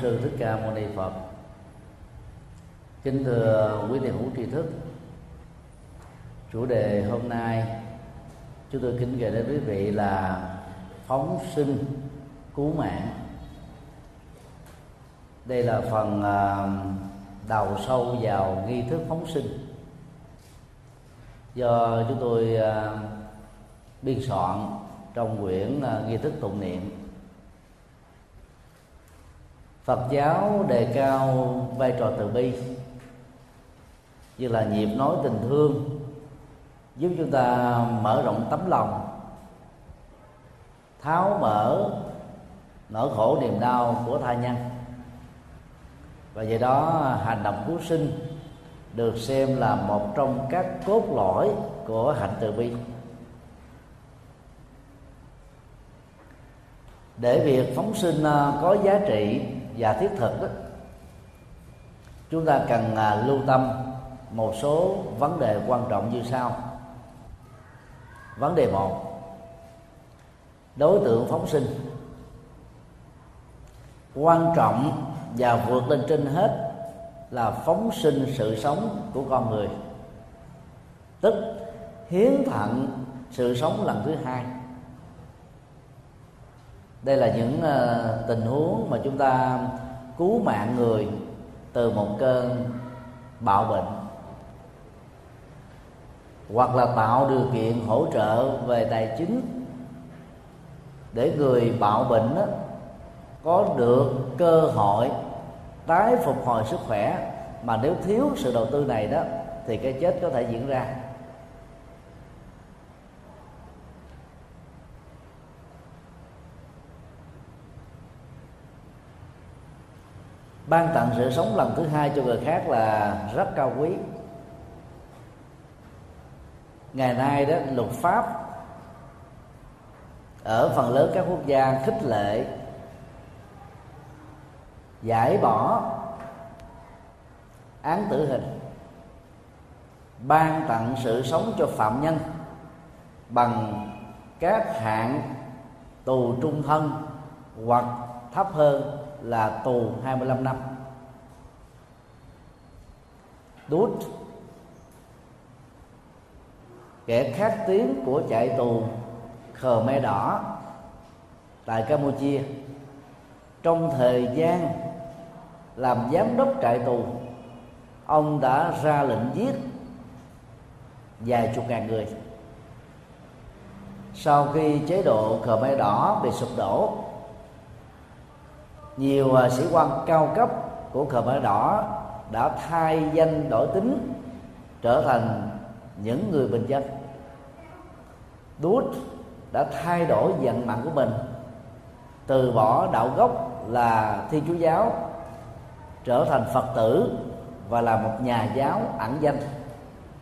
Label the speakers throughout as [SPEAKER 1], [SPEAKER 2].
[SPEAKER 1] sư thích ca mâu ni phật. Kính thưa quý thiền hữu tri thức, chủ đề hôm nay chúng tôi kính gửi đến quý vị là phóng sinh cứu mạng. Đây là phần à, đầu sâu vào nghi thức phóng sinh. Do chúng tôi à, biên soạn trong quyển à, nghi thức tụng niệm. Phật giáo đề cao vai trò từ bi, như là nhịp nói tình thương, giúp chúng ta mở rộng tấm lòng, tháo mở nỗi khổ niềm đau của tha nhân. Và vậy đó, hành động cứu sinh được xem là một trong các cốt lõi của hạnh từ bi. Để việc phóng sinh à, có giá trị và thiết thực đó. Chúng ta cần à, lưu tâm một số vấn đề quan trọng như sau. Vấn đề một, đối tượng phóng sinh. Quan trọng và vượt lên trên hết là phóng sinh sự sống của con người. Tức hiến thận sự sống lần thứ hai đây là những uh, tình huống mà chúng ta cứu mạng người từ một cơn bạo bệnh. Hoặc là tạo điều kiện hỗ trợ về tài chính để người bạo bệnh đó, có được cơ hội tái phục hồi sức khỏe. Mà nếu thiếu sự đầu tư này đó thì cái chết có thể diễn ra. Ban tặng sự sống lần thứ hai cho người khác là rất cao quý. Ngày nay đó, luật pháp ở phần lớn các quốc gia khích lệ, giải bỏ án tử hình, ban tặng sự sống cho phạm nhân bằng các hạn tù trung thân hoặc thấp hơn là tù 25 năm. Đút. Kẻ khát tiếng của chạy tù Khmer đỏ tại Campuchia. Trong thời gian làm giám đốc trại tù, ông đã ra lệnh giết vài chục ngàn người. Sau khi chế độ Khmer đỏ bị sụp đổ nhiều à, sĩ quan cao cấp của Khmer đỏ đã thay danh đổi tính, trở thành những người bình dân. Đút đã thay đổi vận mạng của mình, từ bỏ đạo gốc là thiên chúa giáo, trở thành phật tử và là một nhà giáo ẩn danh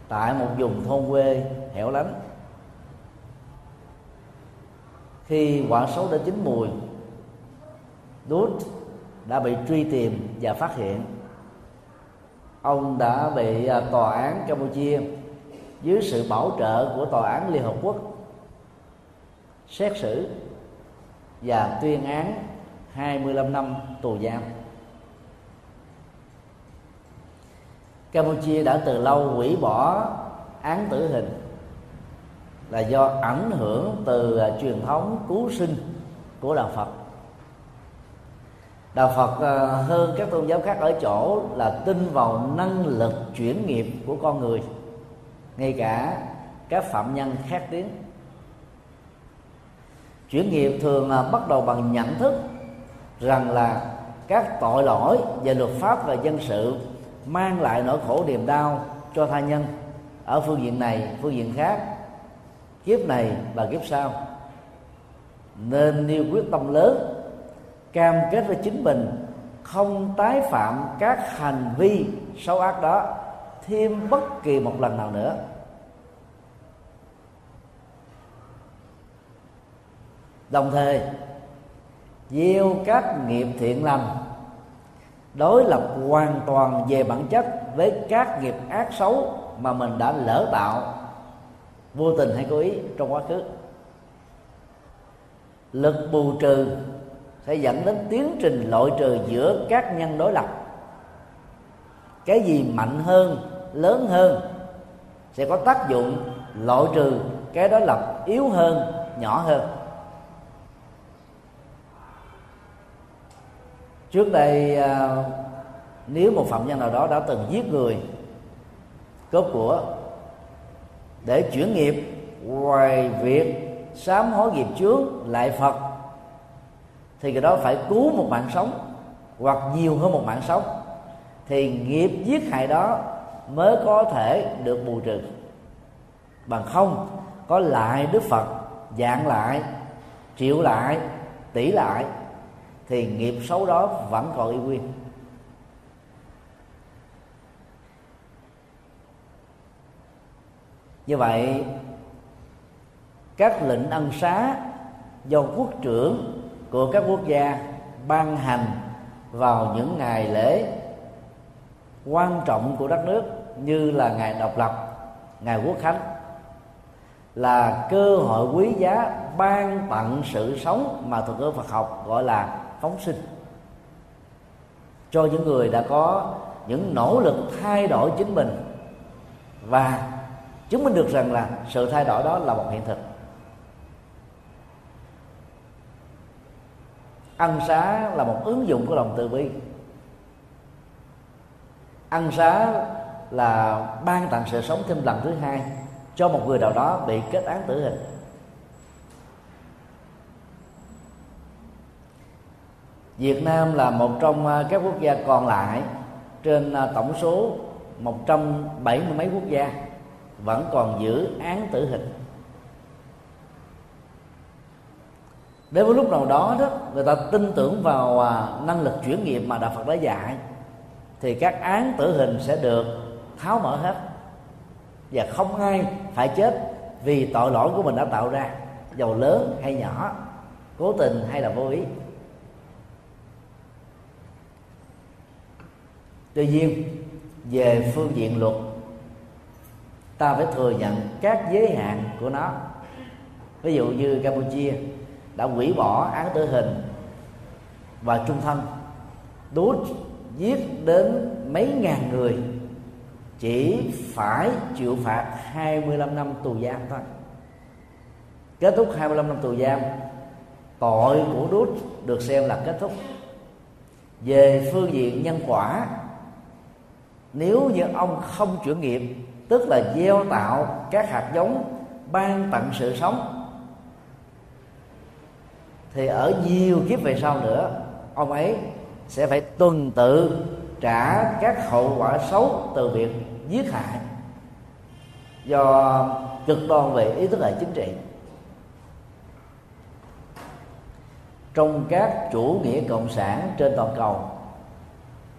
[SPEAKER 1] tại một vùng thôn quê hẻo lánh. Khi quả xấu đã chín mùi đút đã bị truy tìm và phát hiện. Ông đã bị à, tòa án campuchia dưới sự bảo trợ của tòa án liên hợp quốc xét xử và tuyên án 25 năm tù giam. Campuchia đã từ lâu hủy bỏ án tử hình là do ảnh hưởng từ à, truyền thống cứu sinh của đạo Phật đạo phật ờ, hơn các tôn giáo khác ở chỗ là tin vào năng lực chuyển nghiệp của con người, ngay cả các phạm nhân khác tiếng. Chuyển nghiệp thường là bắt đầu bằng nhận thức rằng là các tội lỗi về luật pháp và dân sự mang lại nỗi khổ niềm đau cho tha nhân ở phương diện này, phương diện khác. Kiếp này và kiếp sau. Nên nêu quyết tâm lớn cam kết với chính mình, không tái phạm các hành vi xấu ác đó thêm bất kỳ một lần nào nữa. Đồng thời, gieo các nghiệp thiện lành, đối lập hoàn toàn về bản chất với các nghiệp ác xấu mà mình đã lỡ tạo vô tình hay cố ý trong quá khứ. Lực bù trừ sẽ dẫn đến tiến trình loại trừ giữa các nhân đối lập. Cái gì mạnh hơn, lớn hơn, sẽ có tác dụng loại trừ cái đối lập yếu hơn, nhỏ hơn. Trước đây à, nếu một phạm nhân nào đó đã từng giết người, cướp của, để chuyển nghiệp, ngoài việc sám hối nghiệp trước lại phật thì cái đó phải cứu một mạng sống, hoặc nhiều hơn một mạng sống. Thì nghiệp giết hại đó mới có thể được bù trừ. Bằng không, có lại đức phật dạng lại, triệu lại, tỷ lại, thì nghiệp xấu đó vẫn còn y nguyên. Như vậy, các lệnh ân xá do quốc trưởng của các quốc gia ban hành vào những ngày lễ quan trọng của đất nước như là ngày độc lập, ngày quốc khánh, là cơ hội quý giá ban tặng sự sống mà thuật ngữ Phật học gọi là phóng sinh. Cho những người đã có những nỗ lực thay đổi chính mình và chứng minh được rằng là sự thay đổi đó là một hiện thực. Ăn xá là một ứng dụng của lòng từ bi. Ăn xá là ban tặng sự sống thêm lần thứ hai cho một người nào đó bị kết án tử hình. Việt Nam là một trong à, các quốc gia còn lại trên à, tổng số 170 mấy quốc gia vẫn còn giữ án tử hình. Đến với lúc nào đó đó, người ta tin tưởng vào à, năng lực chuyển nghiệp mà đạo Phật đã dạy, thì các án tử hình sẽ được tháo mở hết. Và không ai phải chết vì tội lỗi của mình đã tạo ra, giàu lớn hay nhỏ, cố tình hay là vô ý. Tuy nhiên, về phương diện luật, ta phải thừa nhận các giới hạn của nó. Ví dụ như campuchia đã hủy bỏ án tử hình và trung thân. Đốt giết đến mấy ngàn người chỉ phải chịu phạt 25 năm tù giam thôi. Kết thúc 25 năm tù giam, tội của đốt được xem là kết thúc. Về phương diện nhân quả, nếu như ông không chuyển nghiệp, tức là gieo tạo các hạt giống ban tặng sự sống thì ở nhiều kiếp về sau nữa, ông ấy sẽ phải tuần tự trả các hậu quả xấu từ việc giết hại do cực đoan về ý thức hệ chính trị. Trong các chủ nghĩa cộng sản trên toàn cầu,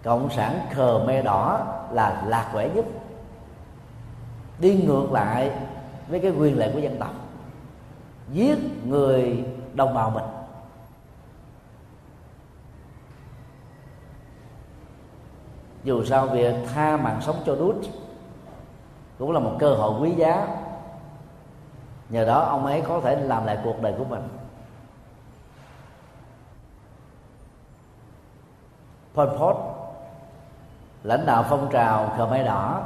[SPEAKER 1] cộng sản khờ me đỏ là lạc quẻ nhất. Đi ngược lại với cái quyền lệ của dân tộc, giết người đồng bào mình. Dù sao việc tha mạng sống cho đút cũng là một cơ hội quý giá. Nhờ đó ông ấy có thể làm lại cuộc đời của mình. Pol Pot, lãnh đạo phong trào Khmer Đỏ,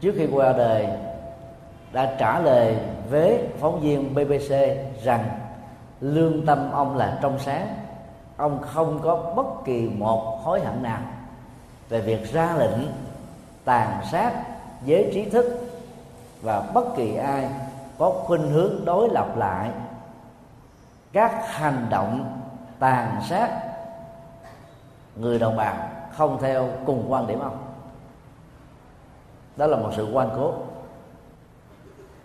[SPEAKER 1] trước khi qua đời, đã trả lời với phóng viên BBC rằng lương tâm ông là trong sáng. Ông không có bất kỳ một hối hận nào về việc ra lệnh, tàn sát giới trí thức và bất kỳ ai có khuynh hướng đối lập lại. Các hành động tàn sát, người đồng bào không theo cùng quan điểm ông. Đó là một sự quan cố.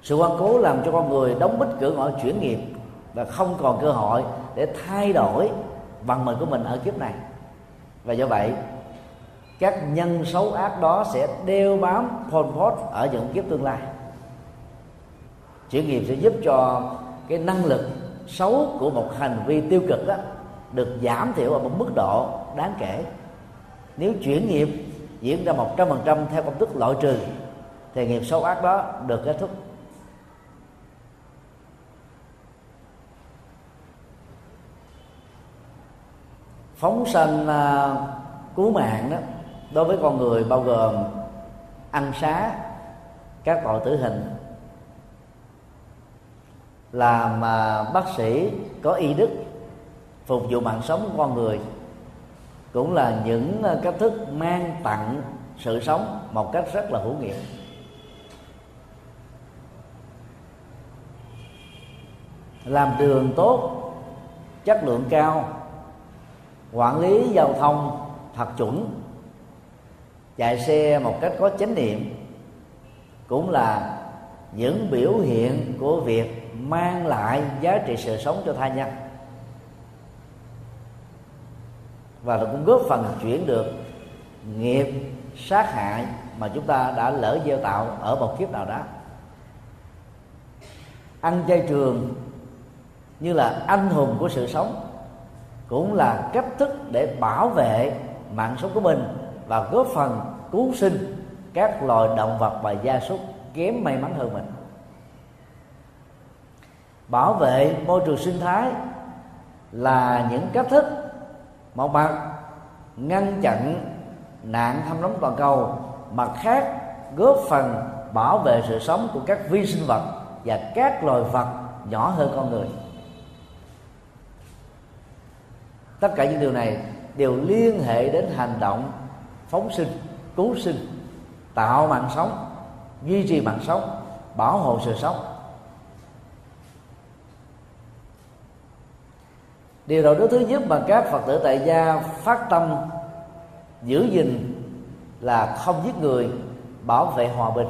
[SPEAKER 1] Sự quan cố làm cho con người đóng bít cửa ngõ chuyển nghiệp và không còn cơ hội để thay đổi vận mệnh của mình ở kiếp này. Và do vậy các nhân xấu ác đó sẽ đeo bám Pol Pot ở những kiếp tương lai. Chuyển nghiệp sẽ giúp cho cái năng lực xấu của một hành vi tiêu cực đó được giảm thiểu ở một mức độ đáng kể. Nếu chuyển nghiệp diễn ra một trăm phần trăm theo công thức loại trừ thì nghiệp xấu ác đó được kết thúc. Phóng sanh uh, cứu mạng đó đối với con người bao gồm ăn xá, các tội tử hình. Làm à, bác sĩ có y đức, phục vụ mạng sống của con người, cũng là những à, cách thức mang tặng sự sống một cách rất là hữu nghĩa. Làm đường tốt, chất lượng cao, quản lý giao thông thật chuẩn chạy xe một cách có chánh niệm, cũng là những biểu hiện của việc mang lại giá trị sự sống cho thai nhân. Và nó cũng góp phần chuyển được nghiệp sát hại mà chúng ta đã lỡ gieo tạo ở một kiếp nào đó. Ăn chay trường như là anh hùng của sự sống, cũng là cách thức để bảo vệ mạng sống của mình và góp phần cứu sinh các loài động vật và gia súc kém may mắn hơn mình. Bảo vệ môi trường sinh thái là những cách thức một mặt ngăn chặn nạn thâm nóng toàn cầu, mặt khác góp phần bảo vệ sự sống của các vi sinh vật và các loài vật nhỏ hơn con người. Tất cả những điều này đều liên hệ đến hành động phóng sinh, cứu sinh, tạo mạng sống, duy trì mạng sống, bảo hộ sự sống. Điều đầu đức thứ nhất mà các phật tử tại gia phát tâm giữ gìn là không giết người, bảo vệ hòa bình.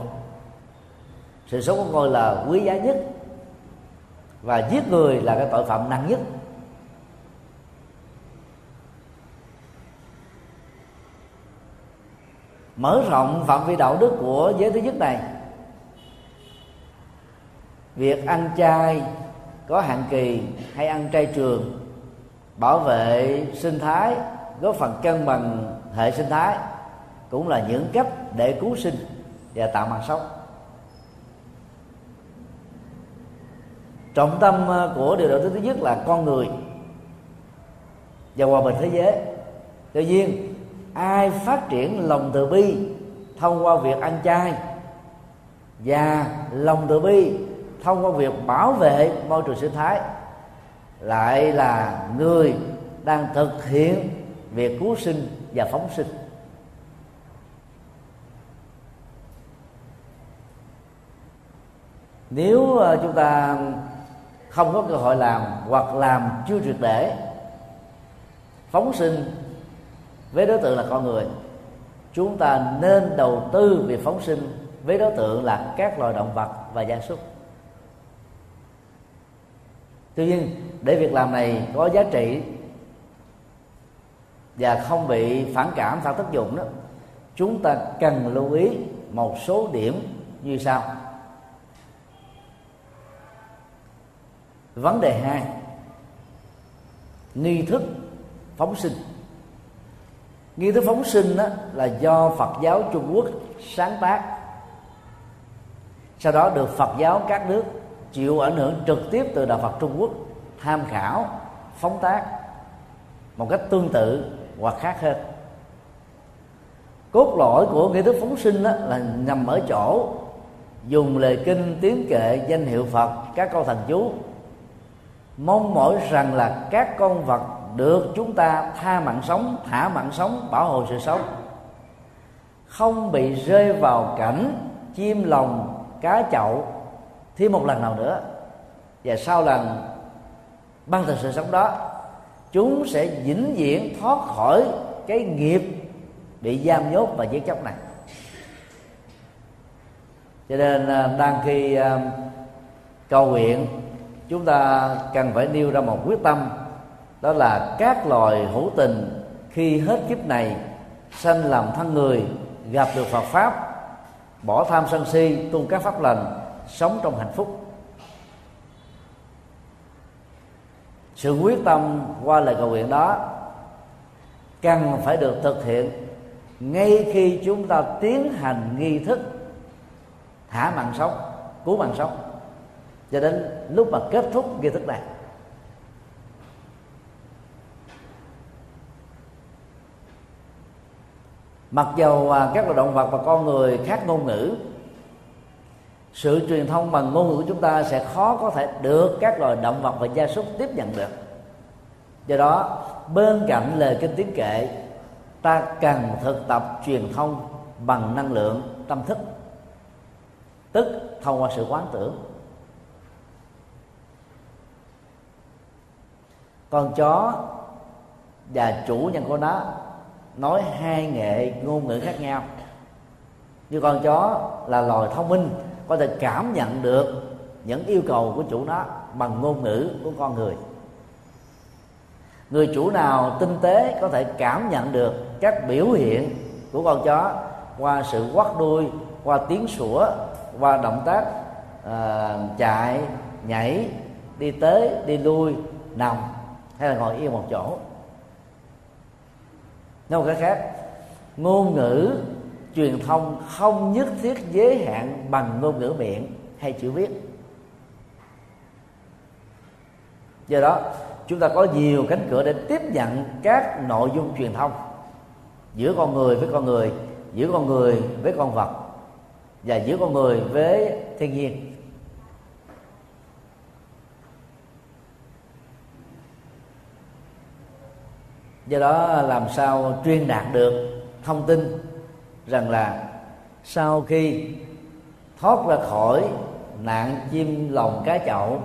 [SPEAKER 1] Sự sống của tôi là quý giá nhất và giết người là cái tội phạm nặng nhất. Mở rộng phạm vi đạo đức của giới thứ nhất này. Việc ăn chay có hạn kỳ hay ăn chay trường, bảo vệ sinh thái góp phần cân bằng hệ sinh thái cũng là những cách để cứu sinh và tạo mạng sống. Trọng tâm ờ, của điều đầu tư thứ nhất là con người và hòa bình thế giới. Tuy nhiên ai phát triển lòng từ bi thông qua việc ăn chay và lòng từ bi thông qua việc bảo vệ môi trường sinh thái lại là người đang thực hiện việc cứu sinh và phóng sinh. Nếu ờ, chúng ta không có cơ hội làm hoặc làm chưa triệt để, phóng sinh với đối tượng là con người, chúng ta nên đầu tư việc phóng sinh với đối tượng là các loài động vật và gia súc. Tuy nhiên, để việc làm này có giá trị và không bị phản cảm, phản tác dụng đó, chúng ta cần lưu ý một số điểm như sau. Vấn đề hai, nghi thức phóng sinh nghi thức phóng sinh đó là do phật giáo trung quốc sáng tác. Sau đó được phật giáo các nước chịu ảnh hưởng trực tiếp từ đạo phật trung quốc tham khảo, phóng tác một cách tương tự hoặc khác hơn. Cốt lõi của nghi thức phóng sinh đó là nằm ở chỗ dùng lời kinh tiếng kệ danh hiệu phật các câu thần chú. Mong mỏi rằng là các con vật được chúng ta tha mạng sống, thả mạng sống, bảo hộ sự sống. Không bị rơi vào cảnh chim lòng, cá chậu thêm một lần nào nữa. Và sau lần ban thực sự sống đó, chúng sẽ vĩnh viễn thoát khỏi cái nghiệp bị giam nhốt và giết chóc này. Cho nên à, đang khi à, cầu nguyện, chúng ta cần phải nêu ra một quyết tâm đó là các loài hữu tình khi hết kiếp này, sanh làm thân người, gặp được Phật pháp, bỏ tham sân si, tu các pháp lành, sống trong hạnh phúc. Sự quyết tâm qua lời cầu nguyện đó cần phải được thực hiện ngay khi chúng ta tiến hành nghi thức thả mạng sống, cứu mạng sống. Cho đến lúc mà kết thúc nghi thức này. Mặc dầu à, các loài động vật và con người khác ngôn ngữ, sự truyền thông bằng ngôn ngữ của chúng ta sẽ khó có thể được các loài động vật và gia súc tiếp nhận được. Do đó, bên cạnh lời kinh tiếng kệ, ta cần thực tập truyền thông bằng năng lượng tâm thức, tức thông qua sự quán tưởng. Con chó và chủ nhân của nó nói hai nghệ ngôn ngữ khác nhau. Như con chó là loài thông minh có thể cảm nhận được những yêu cầu của chủ nó bằng ngôn ngữ của con người. Người chủ nào tinh tế có thể cảm nhận được các biểu hiện của con chó qua sự quắt đuôi qua tiếng sủa qua động tác uh, chạy nhảy đi tới đi lui nằm hay là ngồi yên một chỗ nói một cách khác. Ngôn ngữ truyền thông không nhất thiết giới hạn bằng ngôn ngữ miệng hay chữ viết. Do đó, chúng ta có nhiều cánh cửa để tiếp nhận các nội dung truyền thông giữa con người với con người, giữa con người với con vật và giữa con người với thiên nhiên. Do đó làm sao truyền đạt được thông tin rằng là sau khi thoát ra khỏi nạn chim lồng cá chậu,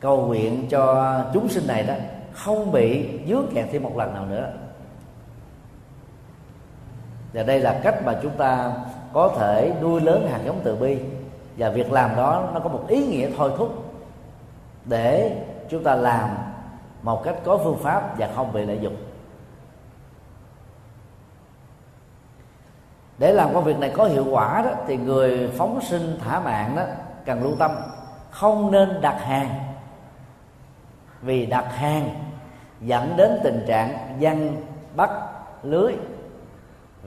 [SPEAKER 1] cầu nguyện cho chúng sinh này đó không bị dướng kẹt thêm một lần nào nữa. Và đây là cách mà chúng ta có thể nuôi lớn hạt giống từ bi. Và việc làm đó nó có một ý nghĩa thôi thúc để chúng ta làm một cách có phương pháp và không bị lợi dụng. Để làm công việc này có hiệu quả đó, thì người phóng sinh thả mạng đó cần lưu tâm. Không nên đặt hàng. Vì đặt hàng dẫn đến tình trạng dân bắt, lưới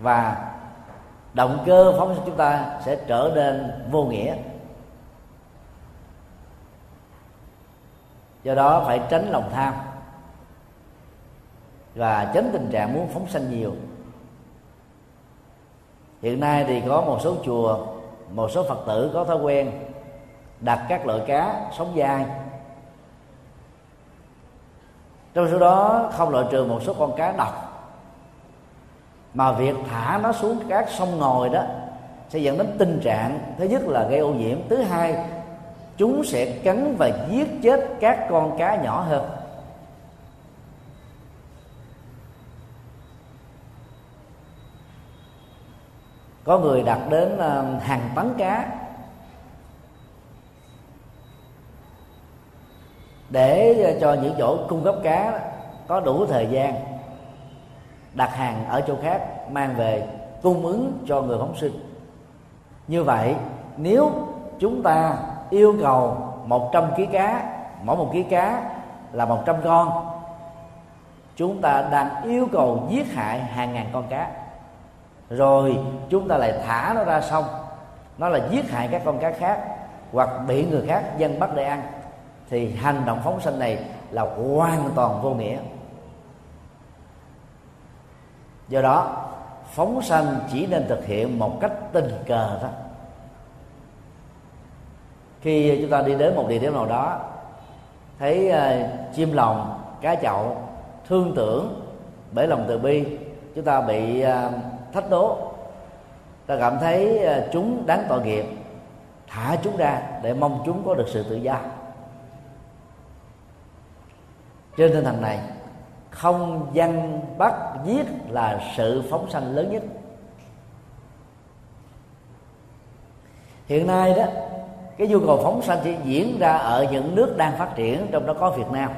[SPEAKER 1] và động cơ phóng sinh chúng ta sẽ trở nên vô nghĩa. Do đó phải tránh lòng tham và tránh tình trạng muốn phóng sanh nhiều hiện nay thì có một số chùa, một số phật tử có thói quen đặt các loại cá sống dai. Trong số đó không loại trừ một số con cá độc. Mà việc thả nó xuống các sông ngòi đó sẽ dẫn đến tình trạng, thứ nhất là gây ô nhiễm, thứ hai chúng sẽ cắn và giết chết các con cá nhỏ hơn. Có người đặt đến ờ, hàng tấn cá để ờ, cho những chỗ cung cấp cá có đủ thời gian đặt hàng ở chỗ khác mang về cung ứng cho người phóng sinh. Như vậy, nếu chúng ta yêu cầu 100 kg cá, mỗi một ký cá là 100 con, chúng ta đang yêu cầu giết hại hàng ngàn con cá rồi chúng ta lại thả nó ra sông. Nó là giết hại các con cá khác hoặc bị người khác dân bắt để ăn thì hành động phóng sanh này là hoàn toàn vô nghĩa. Do đó phóng sanh chỉ nên thực hiện một cách tình cờ thôi. Khi chúng ta đi đến một địa điểm nào đó thấy uh, chim lòng cá chậu thương tưởng bởi lòng từ bi chúng ta bị uh, thách đố. Ta cảm thấy ờ, chúng đáng tội nghiệp, thả chúng ra để mong chúng có được sự tự do. Trên tinh thần này, không dân bắt giết là sự phóng sanh lớn nhất. Hiện nay đó, cái nhu cầu phóng sanh chỉ diễn ra ở những nước đang phát triển, trong đó có Việt Nam,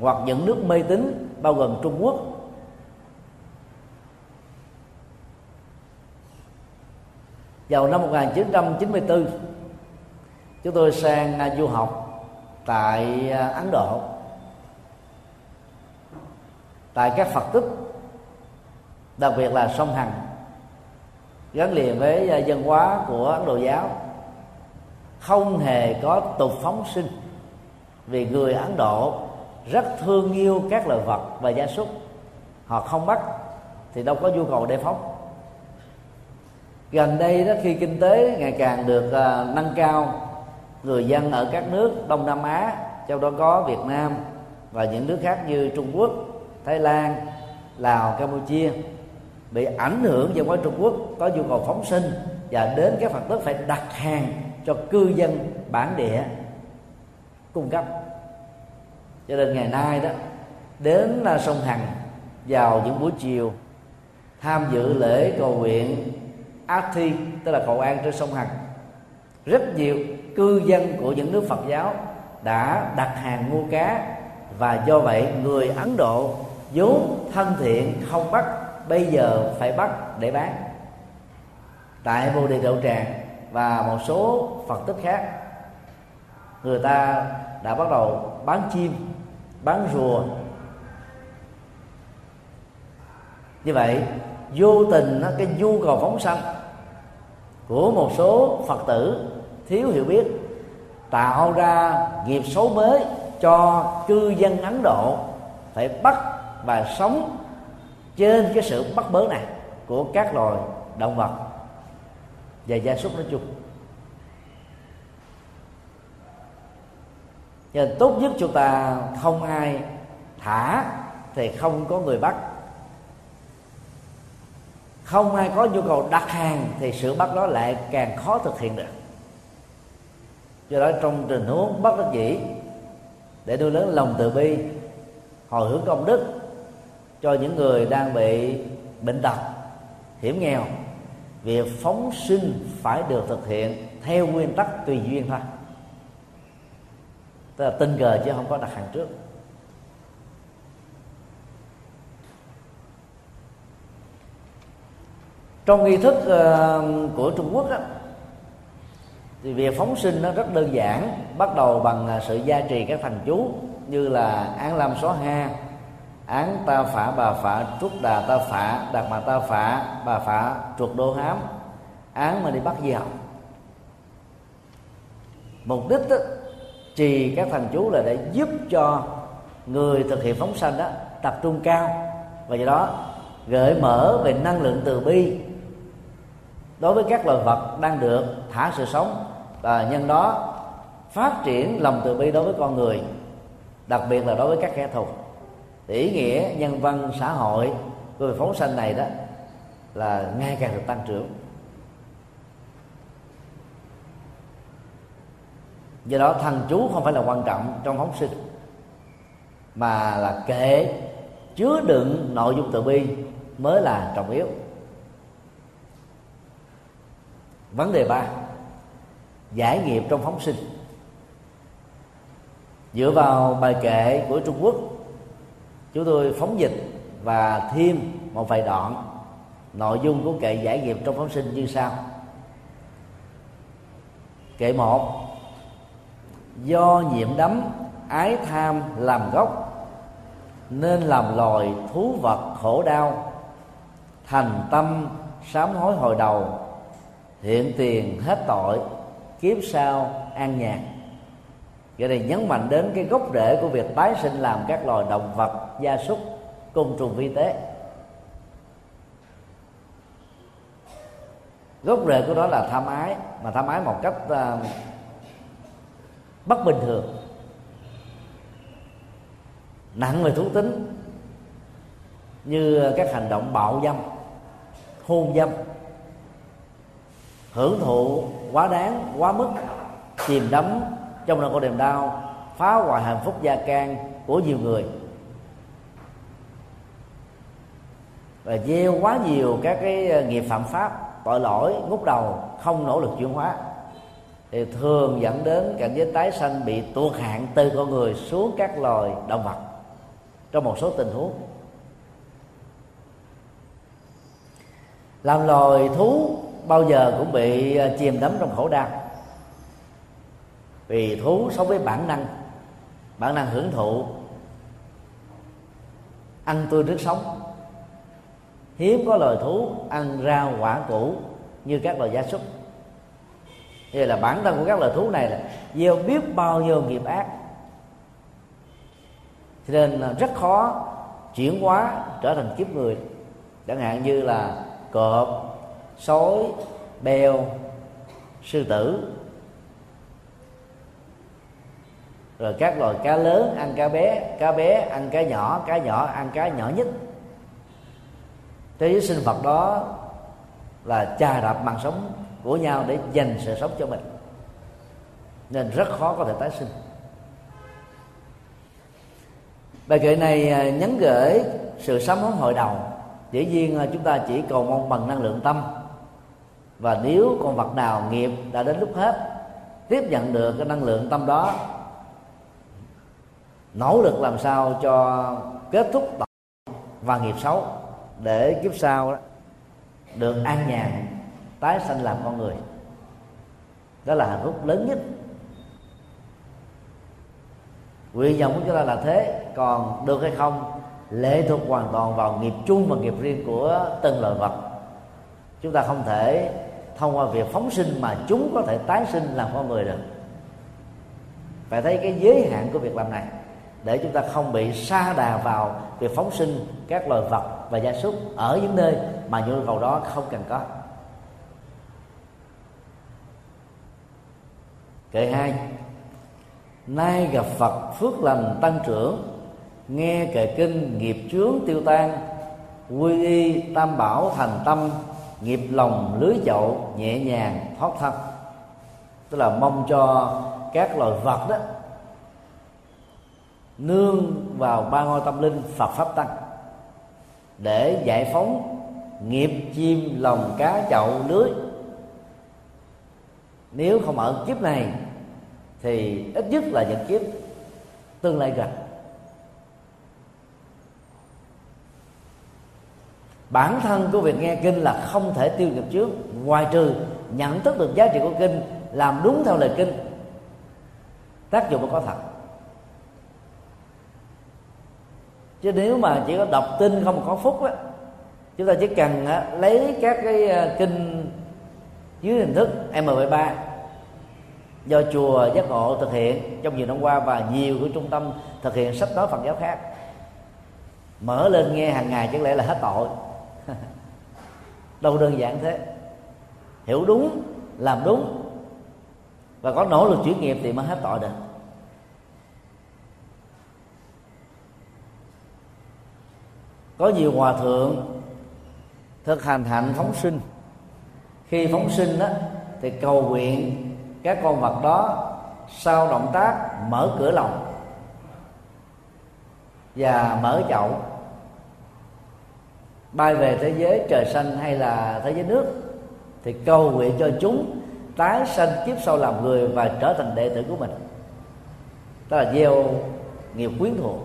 [SPEAKER 1] hoặc những nước mê tín, bao gồm Trung Quốc. Vào năm 1994 chúng tôi sang du học tại à, Ấn Độ. Tại các Phật tích, đặc biệt là sông Hằng gắn liền với à, dân hóa của Ấn Độ giáo, không hề có tục phóng sinh. Vì người Ấn Độ rất thương yêu các loài vật và gia súc, họ không bắt thì đâu có nhu cầu để phóng gần đây đó khi kinh tế ngày càng được uh, nâng cao người dân ở các nước đông nam á trong đó có việt nam và những nước khác như trung quốc thái lan lào campuchia bị ảnh hưởng do quá trung quốc có nhu cầu phóng sinh và đến các phật tử phải đặt hàng cho cư dân bản địa cung cấp. Cho nên ngày nay đó đến là sông hằng vào những buổi chiều tham dự lễ cầu nguyện Ati tức là cầu an trên sông Hằng. Rất nhiều cư dân của những nước Phật giáo đã đặt hàng mua cá và do vậy người Ấn Độ vốn thân thiện, không bắt, bây giờ phải bắt để bán. Tại Bồ Đề Đậu Tràng và một số Phật tích khác, người ta đã bắt đầu bán chim, bán rùa. Như vậy, vô tình cái nhu cầu phóng sanh của một số phật tử thiếu hiểu biết, tạo ra nghiệp xấu mới cho cư dân ấn độ phải bắt và sống trên cái sự bắt bớ này của các loài động vật. Và gia súc nói chung. Cho nên tốt nhất chúng ta không ai thả thì không có người bắt không ai có nhu cầu đặt hàng thì sự bắt đó lại càng khó thực hiện được. Do đó trong tình huống bất đắc dĩ, để nuôi lớn lòng từ bi, hồi hướng công đức cho những người đang bị bệnh tật, hiểm nghèo, việc phóng sinh phải được thực hiện theo nguyên tắc tùy duyên thôi. Tức là tình cờ chứ không có đặt hàng trước. Trong nghi thức ờ, của trung quốc đó, thì việc phóng sinh nó rất đơn giản bắt đầu bằng ờ, sự gia trì các thành chú như là án lam xóa ha án ta phả bà phả trúc đà ta phả đạt mà ta phả bà phả chuột đô hám án mà đi bắt di học. Mục đích đó, trì các thành chú là để giúp cho người thực hiện phóng sanh đó tập trung cao và do đó gợi mở về năng lượng từ bi đối với các loài vật đang được thả sự sống và nhân đó, phát triển lòng từ bi đối với con người, đặc biệt là đối với các kẻ thù. Ý nghĩa nhân văn xã hội của phóng sanh này đó là ngày càng được tăng trưởng. Do đó, thần chú không phải là quan trọng trong phóng sinh, mà là kệ chứa đựng nội dung từ bi mới là trọng yếu. Vấn đề ba, giải nghiệp trong phóng sinh. Dựa vào bài kệ của trung quốc, chúng tôi phóng dịch và thêm một vài đoạn nội dung của kệ giải nghiệp trong phóng sinh như sau. Kệ một, do nhiễm đắm ái tham làm gốc, nên làm loài thú vật khổ đau, thành tâm sám hối hồi đầu hiện tiền hết tội kiếp sau an nhàn. Vậy này nhấn mạnh đến cái gốc rễ của việc tái sinh làm các loài động vật, gia súc, côn trùng vi tế. Gốc rễ của đó là tham ái Mà tham ái một cách uh, bất bình thường. Nặng về thú tính Như các hành động bạo dâm Hôn dâm hưởng thụ quá đáng, quá mức, chìm đắm trong nỗi khổ niềm đau, phá hoại hạnh phúc gia can của nhiều người. Và gieo quá nhiều các cái ờ, nghiệp phạm pháp, tội lỗi, ngút đầu, không nỗ lực chuyển hóa, thì thường dẫn đến cảnh giới tái sanh bị tuột hạn từ con người xuống các loài động vật trong một số tình huống. Làm loài thú bao giờ cũng bị ờ, chìm đắm trong khổ đau. Vì thú sống với bản năng bản năng hưởng thụ. Ăn tươi nước sống. Hiếm có loài thú ăn rau quả củ như các loài gia súc. Như là bản thân của các loài thú này là gieo biết bao nhiêu nghiệp ác. Cho nên rất khó chuyển hóa trở thành kiếp người. Chẳng hạn như là cọp sói beo, sư tử. Rồi các loài cá lớn ăn cá bé cá bé ăn cá nhỏ cá nhỏ ăn cá nhỏ nhất. Thế giới sinh vật đó là chà đạp mạng sống của nhau để dành sự sống cho mình. Nên rất khó có thể tái sinh. Bài kệ này nhấn nhắn gửi sự sám hối hội đầu. Dĩ nhiên à, chúng ta chỉ cầu mong bằng năng lượng tâm và nếu con vật nào nghiệp đã đến lúc hết, tiếp nhận được cái năng lượng tâm đó, nỗ lực làm sao cho kết thúc và nghiệp xấu, để kiếp sau đó được an nhàn, tái sanh làm con người. Đó là hạnh phúc lớn nhất. Nguyện vọng của chúng ta là thế, còn được hay không, lệ thuộc hoàn toàn vào nghiệp chung và nghiệp riêng của từng loài vật chúng ta không thể thông qua việc phóng sinh mà chúng có thể tái sinh làm con người được. Phải thấy cái giới hạn của việc làm này, để chúng ta không bị sa đà vào việc phóng sinh các loài vật và gia súc ở những nơi mà nhu cầu đó không cần có. Kệ hai, nay gặp phật phước lành tăng trưởng, nghe kệ kinh nghiệp chướng tiêu tan, quy y tam bảo thành tâm nghiệp lòng lưới chậu nhẹ nhàng, thoát thân. Tức là mong cho các loài vật đó nương vào ba ngôi tâm linh Phật pháp tăng để giải phóng nghiệp, chim, lòng, cá, chậu, lưới. Nếu không ở kiếp này thì ít nhất là những kiếp tương lai gần. Bản thân của việc nghe kinh là không thể tiêu nghiệp trước. Ngoài trừ nhận thức được giá trị của kinh làm đúng theo lời kinh. Tác dụng mới có thật. Chứ nếu mà chỉ có đọc tin không có phúc á chúng ta chỉ cần á, lấy các cái ờ, kinh dưới hình thức mp3 do chùa giác ngộ thực hiện trong nhiều năm qua và nhiều của trung tâm thực hiện sách nói phật giáo khác. Mở lên nghe hàng ngày chẳng lẽ là hết tội đâu đơn giản thế. Hiểu đúng, làm đúng. Và có nỗ lực chuyển nghiệp thì mới hết tội được. Có nhiều hòa thượng thực hành hạnh phóng sinh. Khi phóng sinh đó thì cầu nguyện các con vật đó sau động tác mở cửa lòng và mở chậu bay về thế giới trời xanh hay là thế giới nước, thì cầu nguyện cho chúng tái sanh kiếp sau làm người và trở thành đệ tử của mình. Đó là gieo nghiệp quyến thuộc.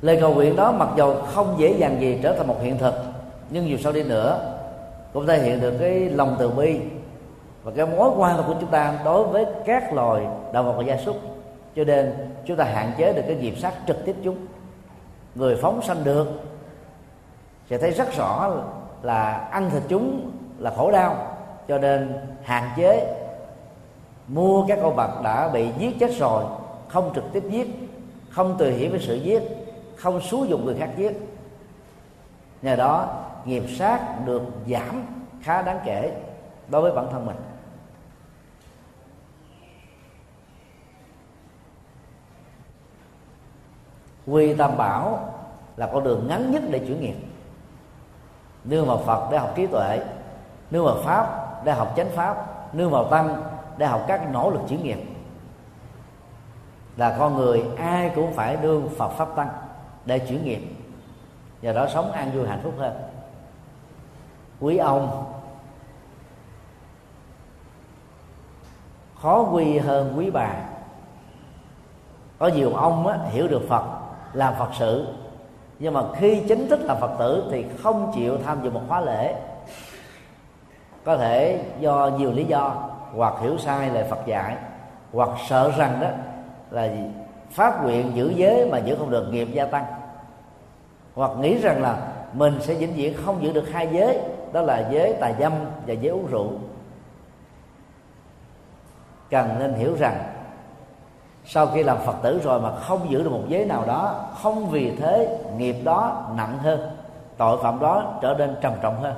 [SPEAKER 1] Lời cầu nguyện đó mặc dầu không dễ dàng gì trở thành một hiện thực, nhưng dù sao đi nữa, cũng thể hiện được cái lòng từ bi và cái mối quan tâm của chúng ta đối với các loài động vật và gia súc. Cho nên chúng ta hạn chế được cái nghiệp sát trực tiếp chúng. Người phóng sanh được, sẽ thấy rất rõ là ăn thịt chúng là khổ đau. Cho nên hạn chế mua các con vật đã bị giết chết rồi, không trực tiếp giết, không tùy hiểu với sự giết, không xúi dụng người khác giết. Nhờ đó nghiệp sát được giảm khá đáng kể đối với bản thân mình. Quy tam bảo là con đường ngắn nhất để chuyển nghiệp. Nương vào phật để học trí tuệ nương vào pháp để học chánh pháp nương vào tăng để học các nỗ lực chuyển nghiệp là con người ai cũng phải đương phật pháp tăng để chuyển nghiệp và đó sống an vui hạnh phúc hơn. Quý ông khó quy hơn quý bà. Có nhiều ông á, hiểu được phật làm phật sự. Nhưng mà khi chính thức là phật tử thì không chịu tham dự một khóa lễ. Có thể do nhiều lý do, hoặc hiểu sai lời phật dạy, hoặc sợ rằng đó là phát nguyện giữ giới mà giữ không được, nghiệp gia tăng. Hoặc nghĩ rằng là mình sẽ vĩnh viễn không giữ được hai giới, đó là giới tà dâm và giới uống rượu. Cần nên hiểu rằng sau khi làm phật tử rồi mà không giữ được một giới nào đó, không vì thế nghiệp đó nặng hơn, tội phạm đó trở nên trầm trọng hơn.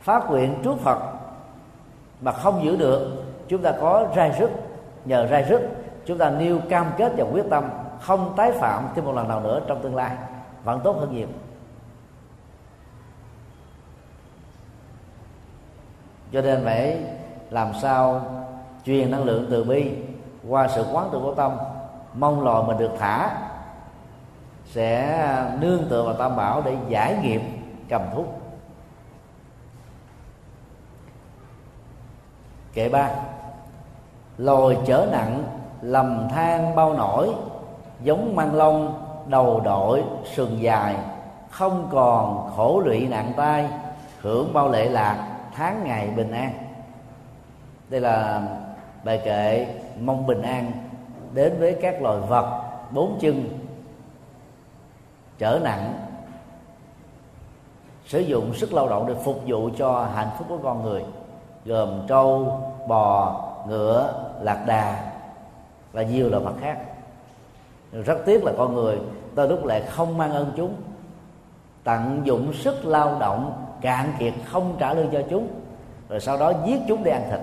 [SPEAKER 1] Phát nguyện trước phật mà không giữ được, chúng ta có rai rứt. Nhờ rai rứt, chúng ta nêu cam kết và quyết tâm không tái phạm thêm một lần nào nữa trong tương lai. Vẫn tốt hơn nhiều. Cho nên phải làm sao truyền năng lượng từ bi qua sự quán tự của tâm, mong lòi mình được thả, sẽ nương tựa vào tam bảo để giải nghiệp cầm thúc. Kệ ba, lồi chở nặng, lầm than bao nổi, giống mang lông, đầu đội sườn dài, không còn khổ lụy nặng tay hưởng bao lệ lạc, tháng ngày bình an. Đây là bài kệ mong bình an đến với các loài vật bốn chân trở nặng. Sử dụng sức lao động để phục vụ cho hạnh phúc của con người, gồm trâu, bò, ngựa, lạc đà và nhiều loài vật khác. Rất tiếc là con người đôi lúc lại không mang ơn chúng. Tận dụng sức lao động cạn kiệt không trả lương cho chúng, rồi sau đó giết chúng để ăn thịt.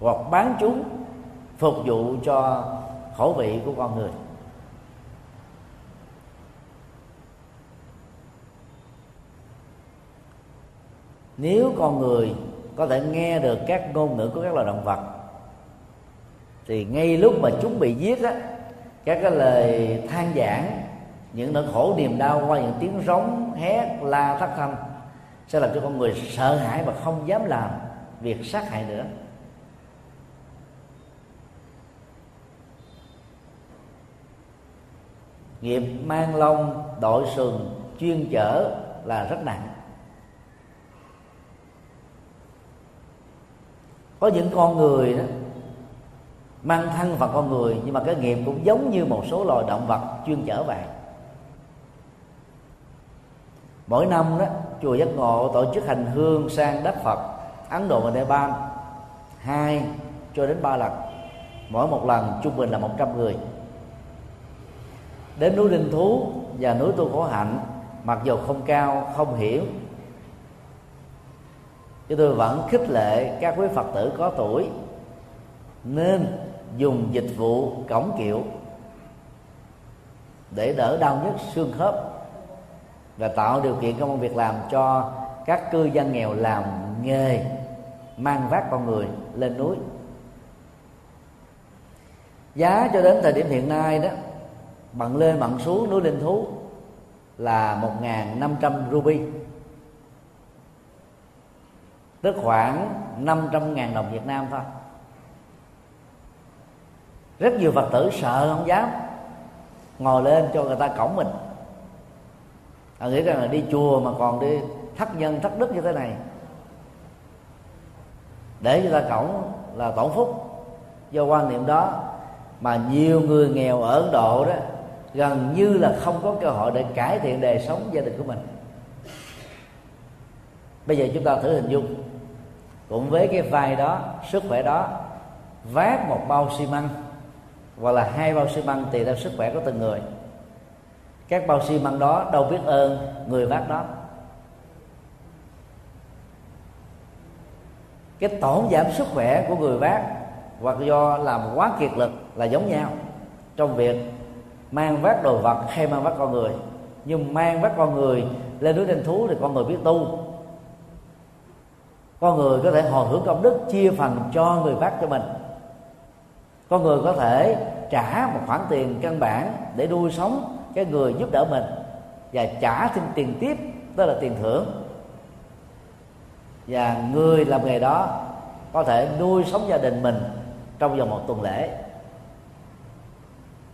[SPEAKER 1] Hoặc bán chúng phục vụ cho khẩu vị của con người. Nếu con người có thể nghe được các ngôn ngữ của các loài động vật, thì ngay lúc mà chúng bị giết á, các cái lời than giảng, những nỗi khổ niềm đau qua những tiếng rống, hét, la thất thanh sẽ làm cho con người sợ hãi và không dám làm việc sát hại nữa. Nghiệp mang lông đội sừng, chuyên chở là rất nặng. Có những con người đó, mang thân và con người, nhưng mà cái nghiệp cũng giống như một số loài động vật chuyên chở vậy mỗi năm đó, chùa giác ngộ tổ chức hành hương sang đất phật, ấn độ và nepal, hai cho đến ba lần. Mỗi một lần trung bình là 100 người đến núi linh thú và núi tu khổ hạnh mặc dù không cao không hiểu, chứ tôi vẫn khích lệ các quý phật tử có tuổi nên dùng dịch vụ cổng kiệu để đỡ đau nhất xương khớp và tạo điều kiện công an việc làm cho các cư dân nghèo làm nghề mang vác con người lên núi. Giá cho đến thời điểm hiện nay đó bằng lên bằng xuống núi linh thú là 1.500 ruby. Tức khoảng 500 ngàn đồng Việt Nam thôi. Rất nhiều Phật tử sợ không dám ngồi lên cho người ta cổng mình. Họ nghĩ rằng là đi chùa mà còn đi thất nhân, thất đức như thế này. Để cho ta cổng là tổn phúc. Do quan niệm đó mà nhiều người nghèo ở Ấn Độ đó gần như là không có cơ hội để cải thiện đời sống gia đình của mình. Bây giờ chúng ta thử hình dung. Cũng với cái vai đó, sức khỏe đó, vác một bao xi măng, hoặc là hai bao xi măng tùy theo sức khỏe của từng người. Các bao xi măng đó đâu biết ơn người vác đó. Cái tổn giảm sức khỏe của người vác, hoặc do làm quá kiệt lực là giống nhau trong việc mang vác đồ vật hay mang vác con người. Nhưng mang vác con người lên núi đinh thú thì con người biết tu. Con người có thể hồi hướng công đức, chia phần cho người vác cho mình. Con người có thể trả một khoản tiền căn bản để nuôi sống cái người giúp đỡ mình và trả thêm tiền tiếp, đó là tiền thưởng. Và người làm nghề đó có thể nuôi sống gia đình mình trong vòng một tuần lễ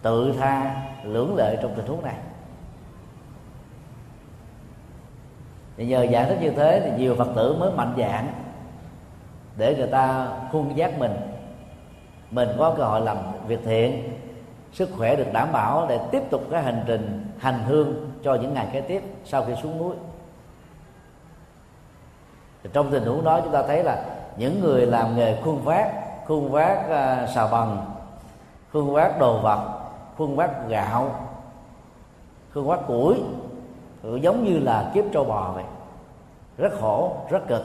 [SPEAKER 1] tự tha lưỡng lệ trong tình huống này. Thì nhờ giải thích như thế thì nhiều phật tử mới mạnh dạng để người ta khuôn giác mình. Mình có cơ hội làm việc thiện sức khỏe được đảm bảo để tiếp tục cái hành trình hành hương cho những ngày kế tiếp sau khi xuống núi. Thì trong tình huống đó chúng ta thấy là những người làm nghề khuôn vác khuôn vác uh, xà bằng khuôn vác đồ vật khuôn vác gạo khuôn vác củi giống như là kiếp trâu bò vậy. Rất khổ, rất cực.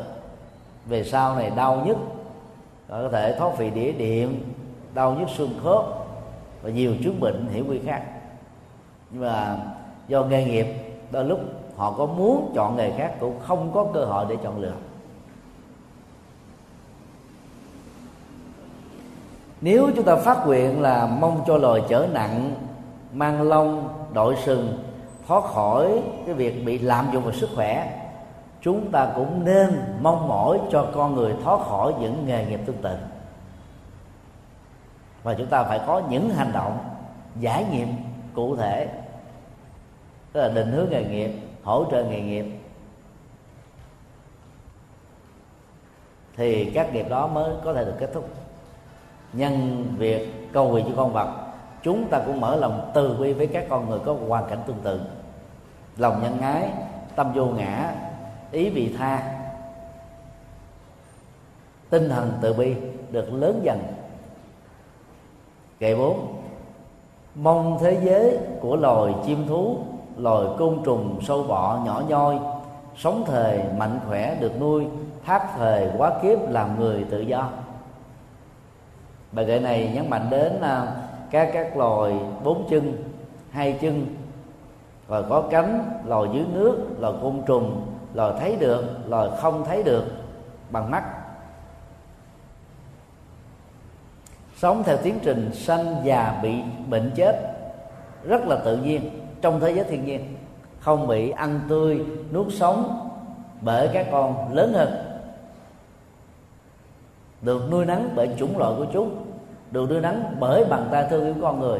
[SPEAKER 1] Về sau này đau nhất có thể thoát vị đĩa điện, đau nhức xương khớp và nhiều chứng bệnh hiểm nguy khác. Nhưng mà do nghề nghiệp, đôi lúc họ có muốn chọn nghề khác cũng không có cơ hội để chọn lựa. Nếu chúng ta phát nguyện là mong cho loài chở nặng, mang lông, đội sừng, thoát khỏi cái việc bị lạm dụng vào sức khỏe, chúng ta cũng nên mong mỏi cho con người thoát khỏi những nghề nghiệp tương tự. Và chúng ta phải có những hành động, giải nghiệm cụ thể, tức là định hướng nghề nghiệp, hỗ trợ nghề nghiệp. Thì các nghiệp đó mới có thể được kết thúc nhân việc cầu nguyện cho con vật, chúng ta cũng mở lòng từ bi với các con người có hoàn cảnh tương tự. Lòng nhân ái, tâm vô ngã, ý vị tha, tinh thần từ bi được lớn dần. Kệ bốn, mong thế giới của loài chim thú, loài côn trùng sâu bọ nhỏ nhoi, sống thời mạnh khỏe được nuôi, thác thời quá kiếp làm người tự do bài kệ này nhấn mạnh đến à, các các loài bốn chân, hai chân, và có cánh loài dưới nước loài côn trùng loài thấy được loài không thấy được, bằng mắt. Sống theo tiến trình sanh già bị bệnh chết, rất là tự nhiên, trong thế giới thiên nhiên. Không bị ăn tươi, nuốt sống bởi các con lớn hơn được nuôi nắng bởi chủng loại của chúng. Được nuôi nắng bởi bàn tay thương của con người.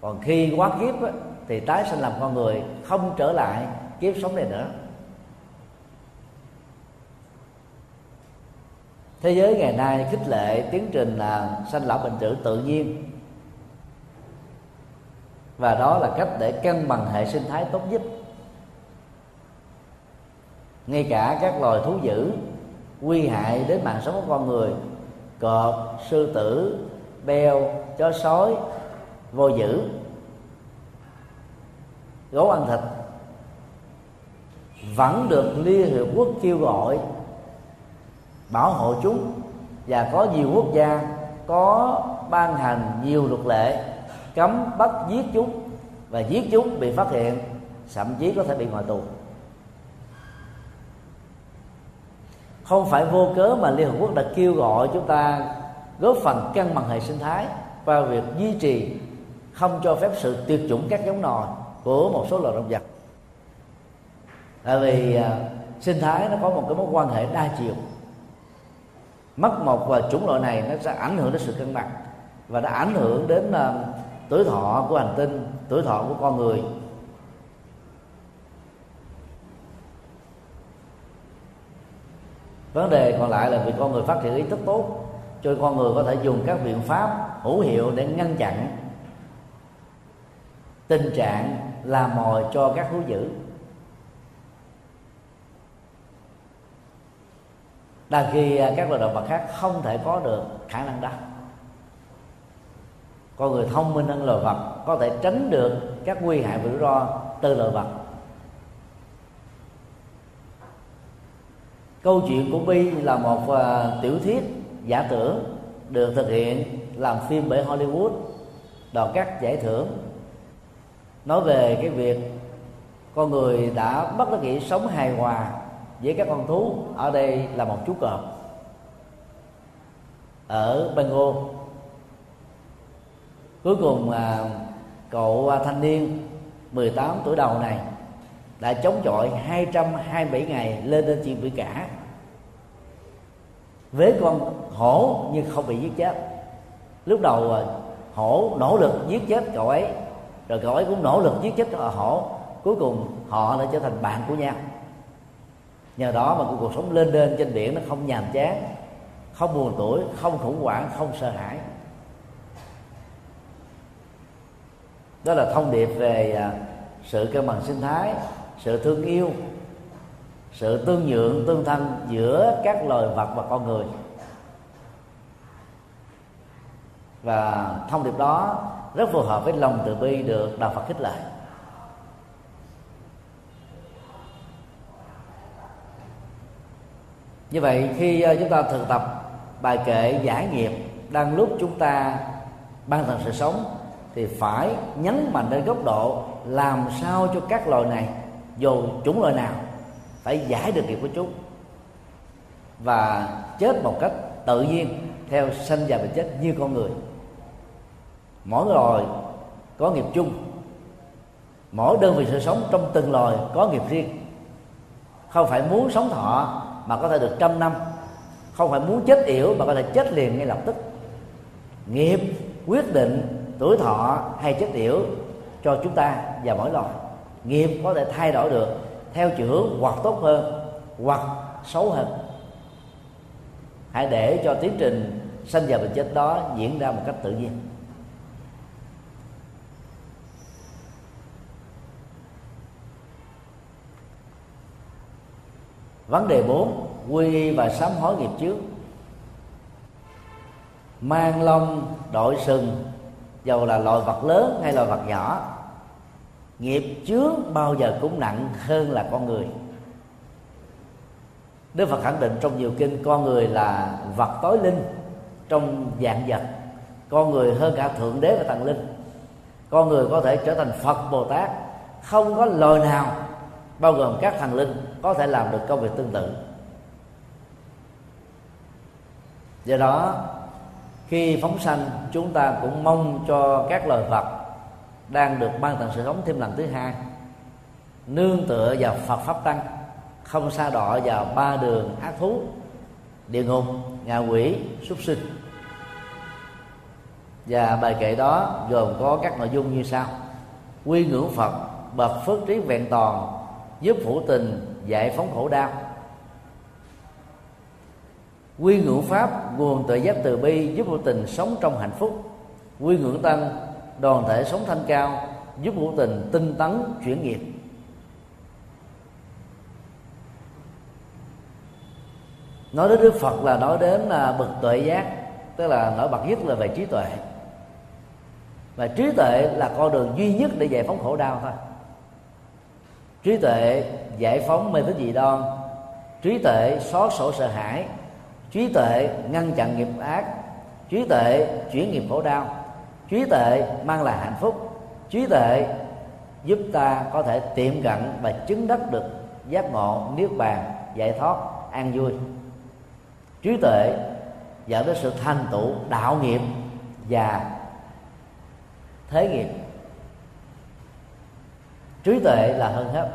[SPEAKER 1] Còn khi quá kiếp á, thì tái sinh làm con người không trở lại kiếp sống này nữa. Thế giới ngày nay khích lệ tiến trình là sanh lão bệnh tử tự nhiên. Và đó là cách để cân bằng hệ sinh thái tốt nhất. Ngay cả các loài thú dữ nguy hại đến mạng sống của con người. Cọp, sư tử, beo, chó sói, vô dữ. Gấu ăn thịt. Vẫn được liên hiệp quốc kêu gọi bảo hộ chúng và có nhiều quốc gia có ban hành nhiều luật lệ cấm bắt giết chúng và giết chúng bị phát hiện, thậm chí có thể bị ngồi tù. Không phải vô cớ mà liên hợp quốc đã kêu gọi chúng ta góp phần cân bằng hệ sinh thái và việc duy trì không cho phép sự tuyệt chủng các giống nòi của một số loài động vật. Tại vì à, sinh thái nó có một cái mối quan hệ đa chiều. Mất một và chủng loại này nó sẽ ảnh hưởng đến sự cân bằng và đã ảnh hưởng đến uh, tuổi thọ của hành tinh tuổi thọ của con người. Vấn đề còn lại là vì con người phát triển ý thức tốt, cho con người có thể dùng các biện pháp hữu hiệu để ngăn chặn tình trạng làm mồi cho các thú dữ. Đa khi các loài động vật khác không thể có được khả năng đó. Con người thông minh hơn loài vật có thể tránh được các nguy hại rủi ro từ loài vật. Câu chuyện của bi là một uh, tiểu thuyết giả tưởng được thực hiện làm phim bởi hollywood. Đoạt các giải thưởng. Nói về cái việc con người đã bất đắc dĩ sống hài hòa với các con thú ở đây là một chú cọp. Ở Bengal. Cuối cùng à, cậu à, thanh niên 18 tuổi đầu này đã chống chọi 227 ngày lên trên chuyện biển cả. Với con hổ nhưng không bị giết chết. Lúc đầu à, hổ nỗ lực giết chết cậu ấy, rồi cậu ấy cũng nỗ lực giết chết hổ. Cuối cùng, họ đã trở thành bạn của nhau. Nhờ đó mà cuộc sống lên lên trên biển nó không nhàm chán, không buồn tuổi, không khủng hoảng, không sợ hãi. Đó là thông điệp về à, sự cân bằng sinh thái sự thương yêu, sự tương nhượng, tương thân giữa các loài vật và con người. Và thông điệp đó rất phù hợp với lòng từ bi được đạo Phật khích lệ. Như vậy, khi ờ, chúng ta thực tập bài kệ giải nghiệp đang lúc chúng ta ban thần sự sống, thì phải nhấn mạnh đến góc độ làm sao cho các loài này dù chúng loại nào, phải giải được nghiệp của chúng. Và chết một cách tự nhiên, theo sanh già bệnh chết như con người. Mỗi loài có nghiệp chung. Mỗi đơn vị sự sống trong từng loài có nghiệp riêng. Không phải muốn sống thọ mà có thể được trăm năm. Không phải muốn chết yểu mà có thể chết liền ngay lập tức. Nghiệp quyết định tuổi thọ hay chết yểu cho chúng ta và mỗi loài nghiệp có thể thay đổi được theo chiều hướng hoặc tốt hơn hoặc xấu hơn. Hãy để cho tiến trình sanh và bệnh chết đó diễn ra một cách tự nhiên. Vấn đề 4 quy và sám hối nghiệp trước. Mang lông, đội sừng, dầu là loài vật lớn hay loài vật nhỏ nghiệp chướng bao giờ cũng nặng hơn là con người. Đức Phật khẳng định trong nhiều kinh, con người là vật tối linh trong dạng vật. Con người hơn cả thượng đế và thần linh. Con người có thể trở thành Phật Bồ Tát, không có lời nào bao gồm các thần linh có thể làm được công việc tương tự. Do đó, khi phóng sanh, chúng ta cũng mong cho các loài vật đang được ban tặng sự sống thêm lần thứ hai. Nương tựa vào Phật pháp tăng, không xa đọa vào ba đường ác thú, địa ngục ngạ quỷ, súc sinh. Và bài kệ đó gồm có các nội dung như sau. Quy ngưỡng phật, bậc phước trí vẹn toàn, giúp hữu tình, giải phóng khổ đau. Quy ngưỡng pháp, nguồn tự giác từ bi, giúp hữu tình sống trong hạnh phúc. Quy ngưỡng tăng đoàn thể sống thanh cao, giúp hữu tình tinh tấn chuyển nghiệp. Nói đến đức phật là nói đến là bậc tuệ giác, tức là nổi bật nhất là về trí tuệ. Và trí tuệ là con đường duy nhất để giải phóng khổ đau thôi. Trí tuệ giải phóng mê tín dị đoan, trí tuệ xóa sổ sợ hãi, trí tuệ ngăn chặn nghiệp ác, trí tuệ chuyển nghiệp khổ đau trí tuệ mang lại hạnh phúc. Trí tuệ giúp ta có thể tiệm cận và chứng đắc được giác ngộ niết bàn giải thoát an vui. Trí tuệ dẫn đến sự thành tựu đạo nghiệp và thế nghiệp. Trí tuệ là hơn hết.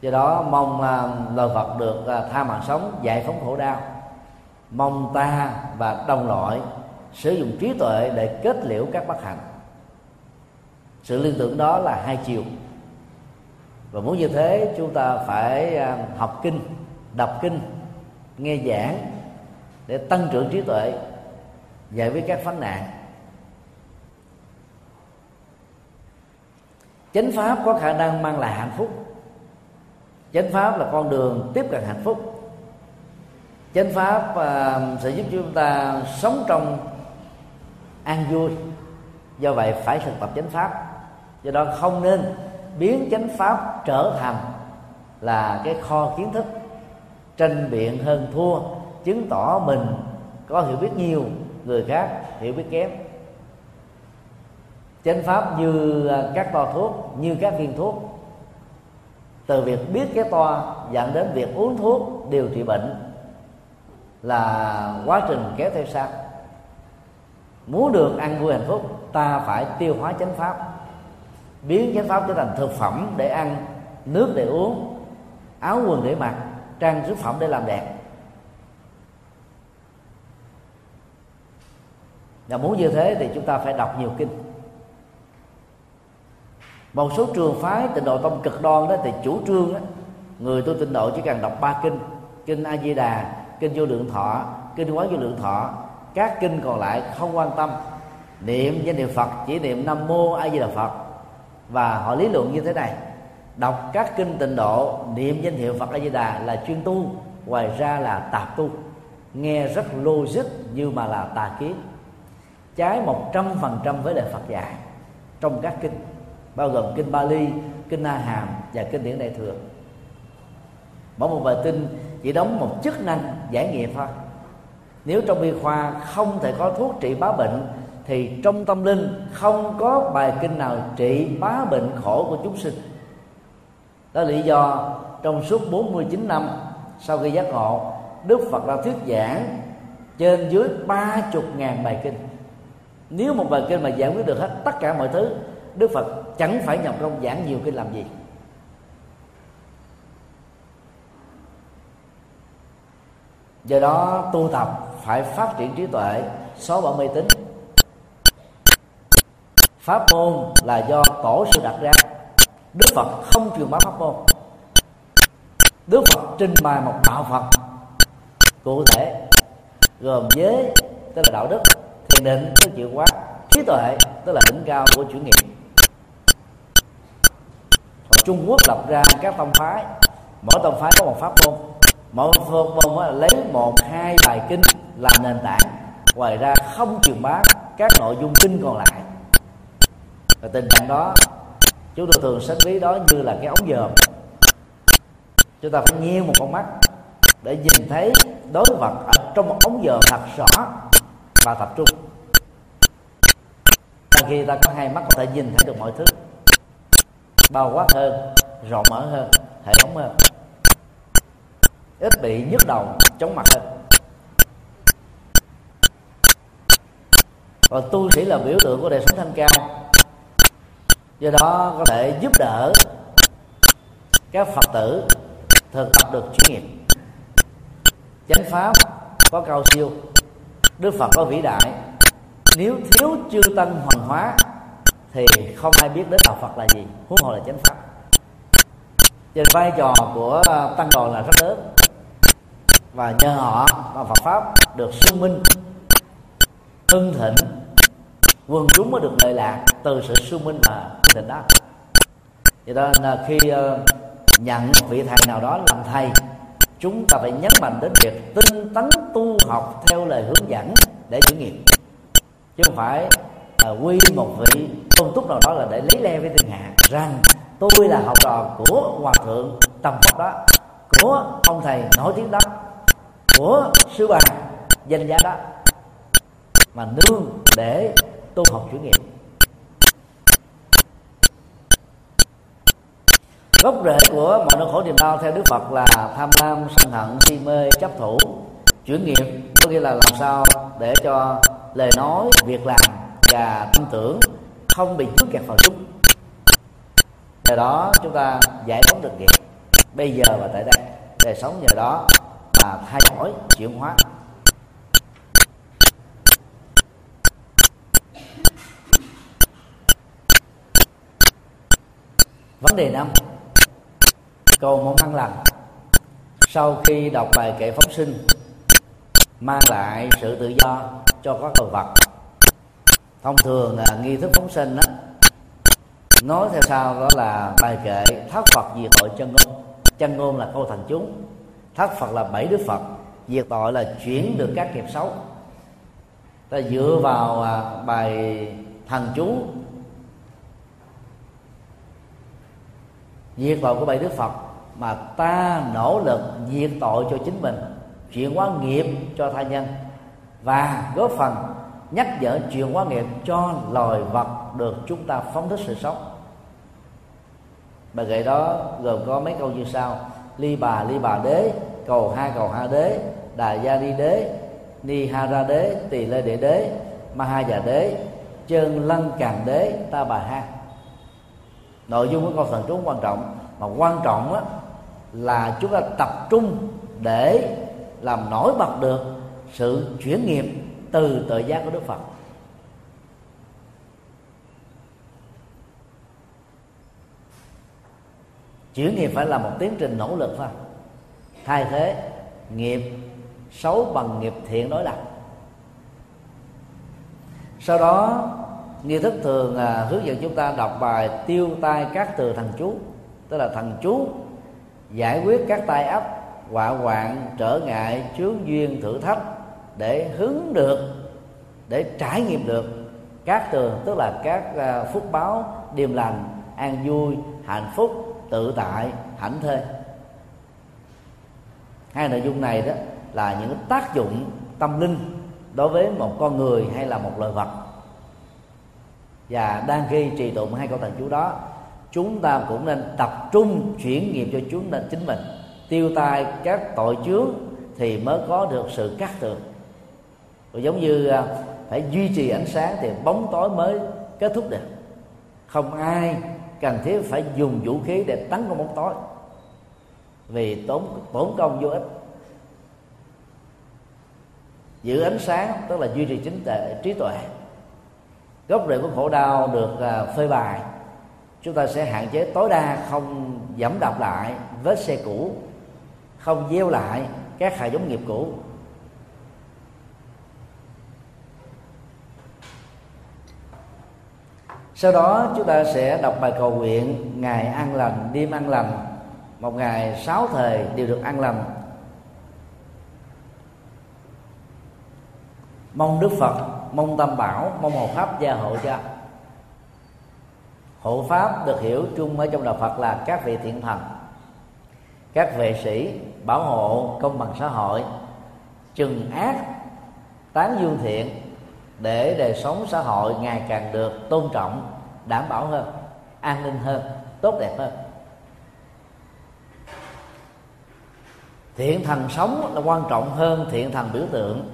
[SPEAKER 1] Do đó mong uh, lời Phật được uh, tha mạng sống giải phóng khổ đau mong ta và đồng loại sử dụng trí tuệ để kết liễu các bất hạnh sự liên tưởng đó là hai chiều. Và muốn như thế, chúng ta phải à, học kinh, đọc kinh, nghe giảng để tăng trưởng trí tuệ, giải quyết các vấn nạn. Chánh pháp có khả năng mang lại hạnh phúc. Chánh pháp là con đường tiếp cận hạnh phúc chánh pháp uh, sẽ giúp chúng ta sống trong an vui. Do vậy phải thực tập chánh pháp. Do đó không nên biến chánh pháp trở thành là cái kho kiến thức tranh biện hơn thua chứng tỏ mình có hiểu biết nhiều người khác hiểu biết kém. Chánh pháp như à, các toa thuốc như các viên thuốc. Từ việc biết cái toa dẫn đến việc uống thuốc điều trị bệnh là quá trình kéo theo sau muốn được ăn vui hạnh phúc ta phải tiêu hóa chánh pháp. Biến chánh pháp trở thành thực phẩm để ăn nước để uống áo quần để mặc trang sức phẩm để làm đẹp. Và muốn như thế thì chúng ta phải đọc nhiều kinh. Một số trường phái tịnh độ tông cực đoan đó thì chủ trương đó, người tu tịnh độ chỉ cần đọc ba kinh kinh a di đà kinh vô lượng thọ kinh quán vô lượng thọ các kinh còn lại không quan tâm. Niệm danh niệm phật chỉ niệm nam mô a di đà phật. Và họ lý luận như thế này. Đọc các kinh tịnh độ niệm danh hiệu phật a di đà là chuyên tu ngoài ra là tạp tu. Nghe rất logic như mà là tà kiến. Trái một trăm phần trăm với lời Phật dạy trong các kinh bao gồm kinh Bali, kinh A Hàm và kinh điển Đại thừa. Mỗi một bài kinh chỉ đóng một chức năng giải nghiệm thôi. Nếu trong y khoa không thể có thuốc trị bá bệnh thì trong tâm linh không có bài kinh nào trị bá bệnh khổ của chúng sinh. Đó là lý do trong suốt 49 năm sau khi giác ngộ, Đức Phật đã thuyết giảng trên dưới ba chục ngàn bài kinh nếu một bài kinh mà giải quyết được hết tất cả mọi thứ đức phật chẳng phải nhập công giảng nhiều kinh làm gì do đó, tu tập phải phát triển trí tuệ, xóa bỏ mê tín. Pháp môn là do tổ sư đặt ra. Đức phật không truyền bá pháp môn. Đức phật trình bày một đạo phật cụ thể, gồm giới, tức là đạo đức, thiền định, tức chịu quá trí tuệ, tức là đỉnh cao của chủ nghĩa Ở Trung Quốc lập ra các tông phái. Mỗi tông phái có một pháp môn mỗi phương môn là lấy một, hai bài kinh làm nền tảng. Ngoài ra không truyền bá các nội dung kinh còn lại. Và tình trạng đó, chúng tôi thường sách ví đó như là cái ống dòm. Chúng ta phải nghiêng một con mắt để nhìn thấy đối vật ở trong một ống dòm thật rõ và tập trung. Khi ta có hai mắt, có thể nhìn thấy được mọi thứ. Bao quát hơn, rộng mở hơn hệ thống hơn ít bị nhức đầu chóng mặt hơn còn tu sĩ là biểu tượng của đời sống thanh cao. Do đó có thể giúp đỡ các phật tử thực tập được chuyên nghiệp. Chánh pháp có cao siêu, đức phật có vĩ đại. Nếu thiếu chư tăng hoàng hóa thì không ai biết đến đạo phật là gì, huống hồ là chánh pháp. Trên vai trò của tăng đoàn là rất lớn và nhờ họ mà Phật pháp được sung minh hưng thịnh quần chúng mới được lợi lạc từ sự sung minh và hưng thịnh đó. Vậy đó là khi ờ, nhận một vị thầy nào đó làm thầy chúng ta phải nhấn mạnh đến việc tinh tấn tu học theo lời hướng dẫn để chủ nghiệp. Chứ không phải à, quy một vị tôn túc nào đó là để lấy le với thiên hạ rằng tôi là học trò của hòa thượng tầm phật đó của ông thầy nổi tiếng đó của sư bà danh giá đó mà nương để tu học chủ nghiệp. Gốc rễ của mọi nỗi khổ niềm đau theo đức phật là tham lam, sân hận, si mê, chấp thủ, chuyển nghiệp, có nghĩa là làm sao để cho lời nói, việc làm và tâm tưởng không bị chứa kẹt vào chúng nhờ đó chúng ta giải phóng được nghiệp, bây giờ và tại đây, đời sống nhờ đó mà thay đổi, chuyển hóa. Vấn đề năm, cầu mong ăn lành. Sau khi đọc bài kệ phóng sinh, mang lại sự tự do cho các đồ vật. Thông thường là nghi thức phóng sinh đó nói theo sau đó là bài kệ thác phật diệt tội chân ngôn. Chân ngôn là câu thành chúng thất phật là bảy đức phật, diệt tội là chuyển được các nghiệp xấu. Ta dựa vào à, bài thần chú. Diệt tội của bảy đức phật mà ta nỗ lực diệt tội cho chính mình, chuyển hóa nghiệp cho tha nhân và góp phần nhắc nhở chuyển hóa nghiệp cho loài vật được chúng ta phóng thích sự sống. Bài kệ đó gồm có mấy câu như sau ly bà ly bà đế, cầu hai cầu hai đế, đà gia đi đế, ni ha ra đế, tỳ lê đệ đế, ma ha già đế, chân lăng càng đế, ta bà ha. Nội dung của câu thần chú quan trọng, mà quan trọng á, là chúng ta tập trung để làm nổi bật được sự chuyển nghiệp từ tự giác của đức phật. Chuyển nghiệp phải là một tiến trình nỗ lực thôi thay thế nghiệp xấu bằng nghiệp thiện đối lập. Sau đó nghi thức thường à, hướng dẫn chúng ta đọc bài tiêu tai các từ thần chú tức là thần chú giải quyết các tai ấp họa hoạn trở ngại chướng duyên thử thách để hướng được để trải nghiệm được các tường tức là các à, phúc báo điềm lành an vui hạnh phúc tự tại hạnh thê hai nội dung này đó là những tác dụng tâm linh đối với một con người hay là một loài vật. Và đang khi trì tụng hai câu thần chú đó, chúng ta cũng nên tập trung chuyển nghiệp cho chúng ta chính mình. Tiêu tai các tội chướng thì mới có được sự cắt tường rồi giống như à, phải duy trì ánh sáng thì bóng tối mới kết thúc được. Không ai cần thiết phải dùng vũ khí để tấn công bóng tối. Vì tốn tốn công vô ích. Giữ ánh sáng, tức là duy trì chính tệ, trí tuệ. Gốc rễ của khổ đau được à, phơi bày. Chúng ta sẽ hạn chế tối đa không giảm đạp lại vết xe cũ, không gieo lại các hạt giống nghiệp cũ. Sau đó chúng ta sẽ đọc bài cầu nguyện ngày an lành, đêm an lành. Một ngày, sáu thời đều được an lành. Mong đức phật, mong tam bảo, mong hộ pháp gia hộ cho. Hộ pháp được hiểu chung ở trong đạo phật là các vị thiện thần, các vệ sĩ, bảo hộ, công bằng xã hội, trừng ác, tán dương thiện để đời sống xã hội ngày càng được tôn trọng đảm bảo hơn an ninh hơn tốt đẹp hơn. Thiện thần sống là quan trọng hơn thiện thần biểu tượng.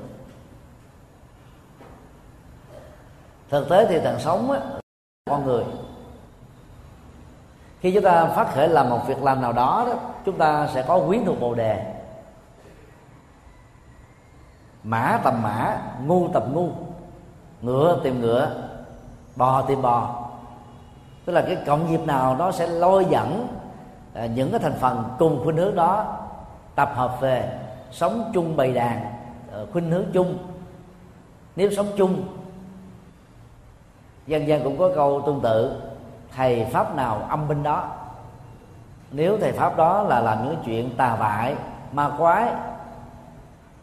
[SPEAKER 1] Thực tế thì thần sống á, con người. Khi chúng ta phát khởi làm một việc làm nào đó, đó chúng ta sẽ có quyến thuộc bồ đề. Mã tầm mã ngu tầm ngu ngựa tìm ngựa bò, tìm bò. Tức là cái cộng nghiệp nào nó sẽ lôi dẫn à, những cái thành phần cùng khuynh hướng đó tập hợp về sống chung bầy đàn khuynh hướng chung. Nếu sống chung, dân gian cũng có câu tương tự, thầy pháp nào âm binh đó. Nếu thầy pháp đó là làm những chuyện tà bại ma quái,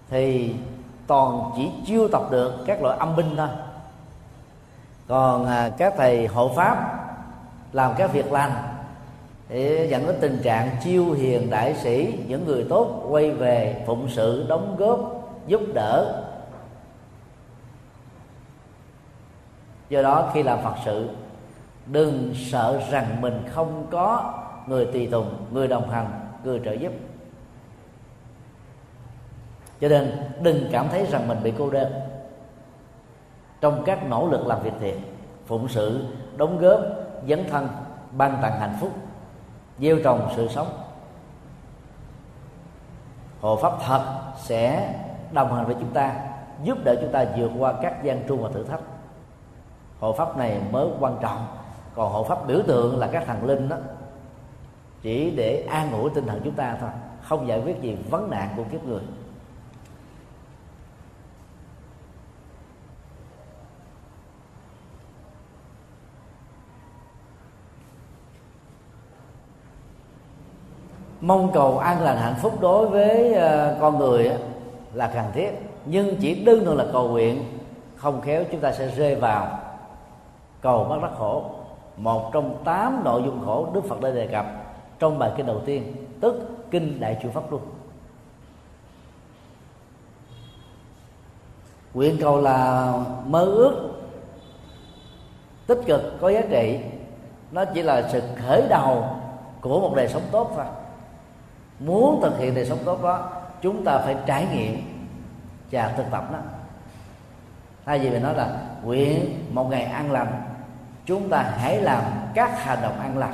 [SPEAKER 1] thì toàn chỉ chiêu tập được các loại âm binh thôi còn à, các thầy hộ pháp làm các việc lành để dẫn đến tình trạng chiêu hiền đại sĩ những người tốt quay về phụng sự đóng góp giúp đỡ. Do đó khi làm phật sự đừng sợ rằng mình không có người tùy tùng người đồng hành người trợ giúp. Cho nên đừng cảm thấy rằng mình bị cô đơn trong các nỗ lực làm việc thiện, phụng sự, đóng góp, dấn thân, ban tặng hạnh phúc, gieo trồng sự sống. Hộ pháp thật sẽ đồng hành với chúng ta, giúp đỡ chúng ta vượt qua các gian truân và thử thách. Hộ pháp này mới quan trọng, còn hộ pháp biểu tượng là các thần linh đó, chỉ để an ủi tinh thần chúng ta thôi, không giải quyết gì vấn nạn của kiếp người. Mong cầu an lành hạnh phúc đối với ờ, con người là cần thiết. Nhưng chỉ đơn thuần là cầu nguyện, không khéo chúng ta sẽ rơi vào cầu mắc đắc khổ. Một trong tám nội dung khổ đức phật đã đề cập trong bài kinh đầu tiên, tức kinh đại chủ pháp luôn nguyện cầu là mơ ước tích cực, có giá trị. Nó chỉ là sự khởi đầu của một đời sống tốt thôi muốn thực hiện đời sống tốt đó, chúng ta phải trải nghiệm và thực tập đó thay vì mình nói là nguyện một ngày ăn lành, chúng ta hãy làm các hành động ăn lành,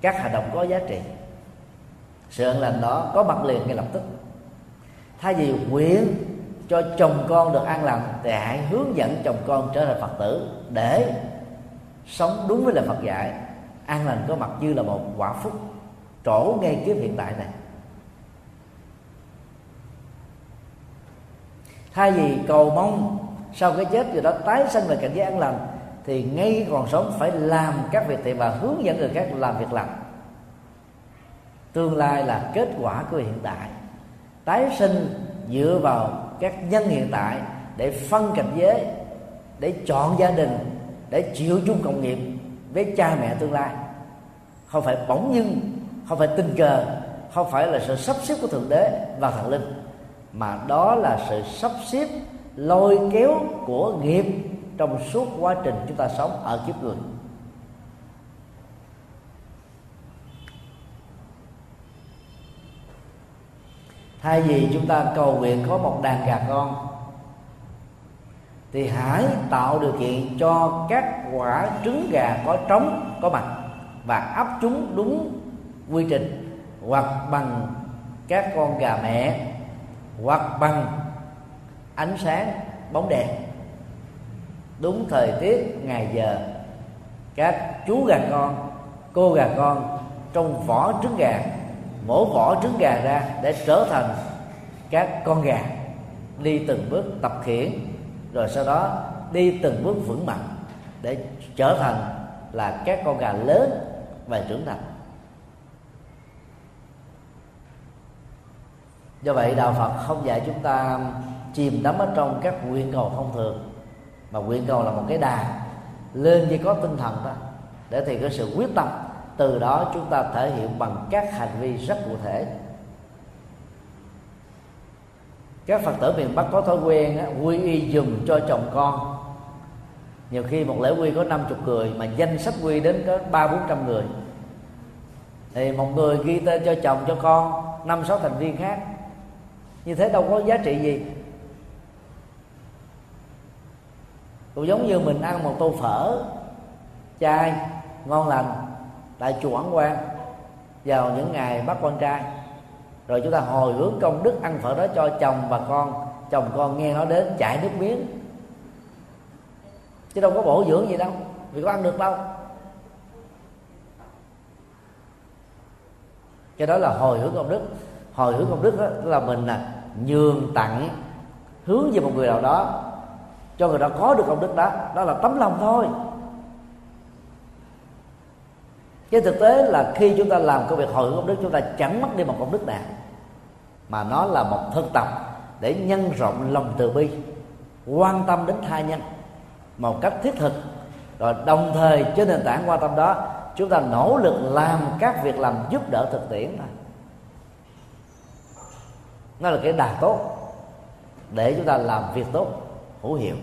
[SPEAKER 1] các hành động có giá trị. Sự ăn lành đó có mặt liền ngay lập tức. Thay vì nguyện cho chồng con được an lành thì hãy hướng dẫn chồng con trở thành phật tử để sống đúng với lời phật dạy. An lành có mặt như là một quả phúc trổ ngay kiếp hiện tại này. Thay vì cầu mong sau cái chết rồi đó tái sinh về cảnh giới an lành, thì ngay còn sống phải làm các việc thiện và hướng dẫn người khác làm việc lành. Tương lai là kết quả của hiện tại. Tái sinh dựa vào các nhân hiện tại để phân cảnh giới, để chọn gia đình, để chịu chung cộng nghiệp với cha mẹ tương lai. Không phải bỗng dưng không phải tình cờ, không phải là sự sắp xếp của thượng đế và thần linh, mà đó là sự sắp xếp, lôi kéo của nghiệp trong suốt quá trình chúng ta sống ở kiếp người. Thay vì chúng ta cầu nguyện có một đàn gà con, thì hãy tạo điều kiện cho các quả trứng gà có trống, có mặt và ấp chúng đúng quy trình hoặc bằng các con gà mẹ hoặc bằng ánh sáng, bóng đèn. Đúng thời tiết, ngày giờ, các chú gà con, cô gà con trong vỏ trứng gà, mổ vỏ trứng gà ra để trở thành các con gà, đi từng bước tập khiển, rồi sau đó đi từng bước vững mạnh để trở thành là các con gà lớn và trưởng thành. Do vậy đạo phật không dạy chúng ta chìm đắm ở trong các nguyện cầu thông thường mà nguyện cầu là một cái đà lên chỉ có tinh thần đó để thì có sự quyết tâm từ đó chúng ta thể hiện bằng các hành vi rất cụ thể. Các phật tử miền bắc có thói quen á, quy y dùm cho chồng con. Nhiều khi một lễ quy có 50 người mà danh sách quy đến có ba bốn trăm người. Thì một người ghi tên cho chồng cho con năm sáu thành viên khác như thế đâu có giá trị gì. Cũng giống như mình ăn một tô phở, chay, ngon lành tại chùa ấn quan vào những ngày bắt con trai. Rồi chúng ta hồi hướng công đức ăn phở đó cho chồng và con, chồng con nghe nói đến chảy nước miếng. Chứ đâu có bổ dưỡng gì đâu, vì có ăn được đâu. Cái đó là hồi hướng công đức hồi hướng công đức đó là mình là nhường tặng hướng về một người nào đó, cho người đó có được công đức đó đó là tấm lòng thôi. Cái thực tế là khi chúng ta làm công việc hồi hướng công đức, chúng ta chẳng mất đi một công đức nào, mà nó là một thân tập để nhân rộng lòng từ bi, quan tâm đến tha nhân một cách thiết thực. Rồi đồng thời, trên nền tảng quan tâm đó, chúng ta nỗ lực làm các việc làm giúp đỡ thực tiễn thôi nó là cái đà tốt. Để chúng ta làm việc tốt, hữu hiệu.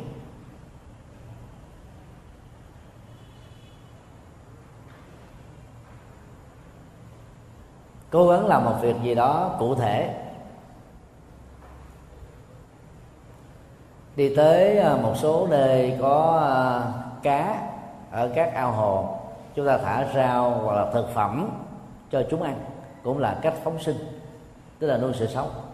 [SPEAKER 1] Cố gắng làm một việc gì đó cụ thể. Đi tới à, một số nơi có à, cá ở các ao hồ. Chúng ta thả rau hoặc là thực phẩm cho chúng ăn, cũng là cách phóng sinh, tức là nuôi sự sống.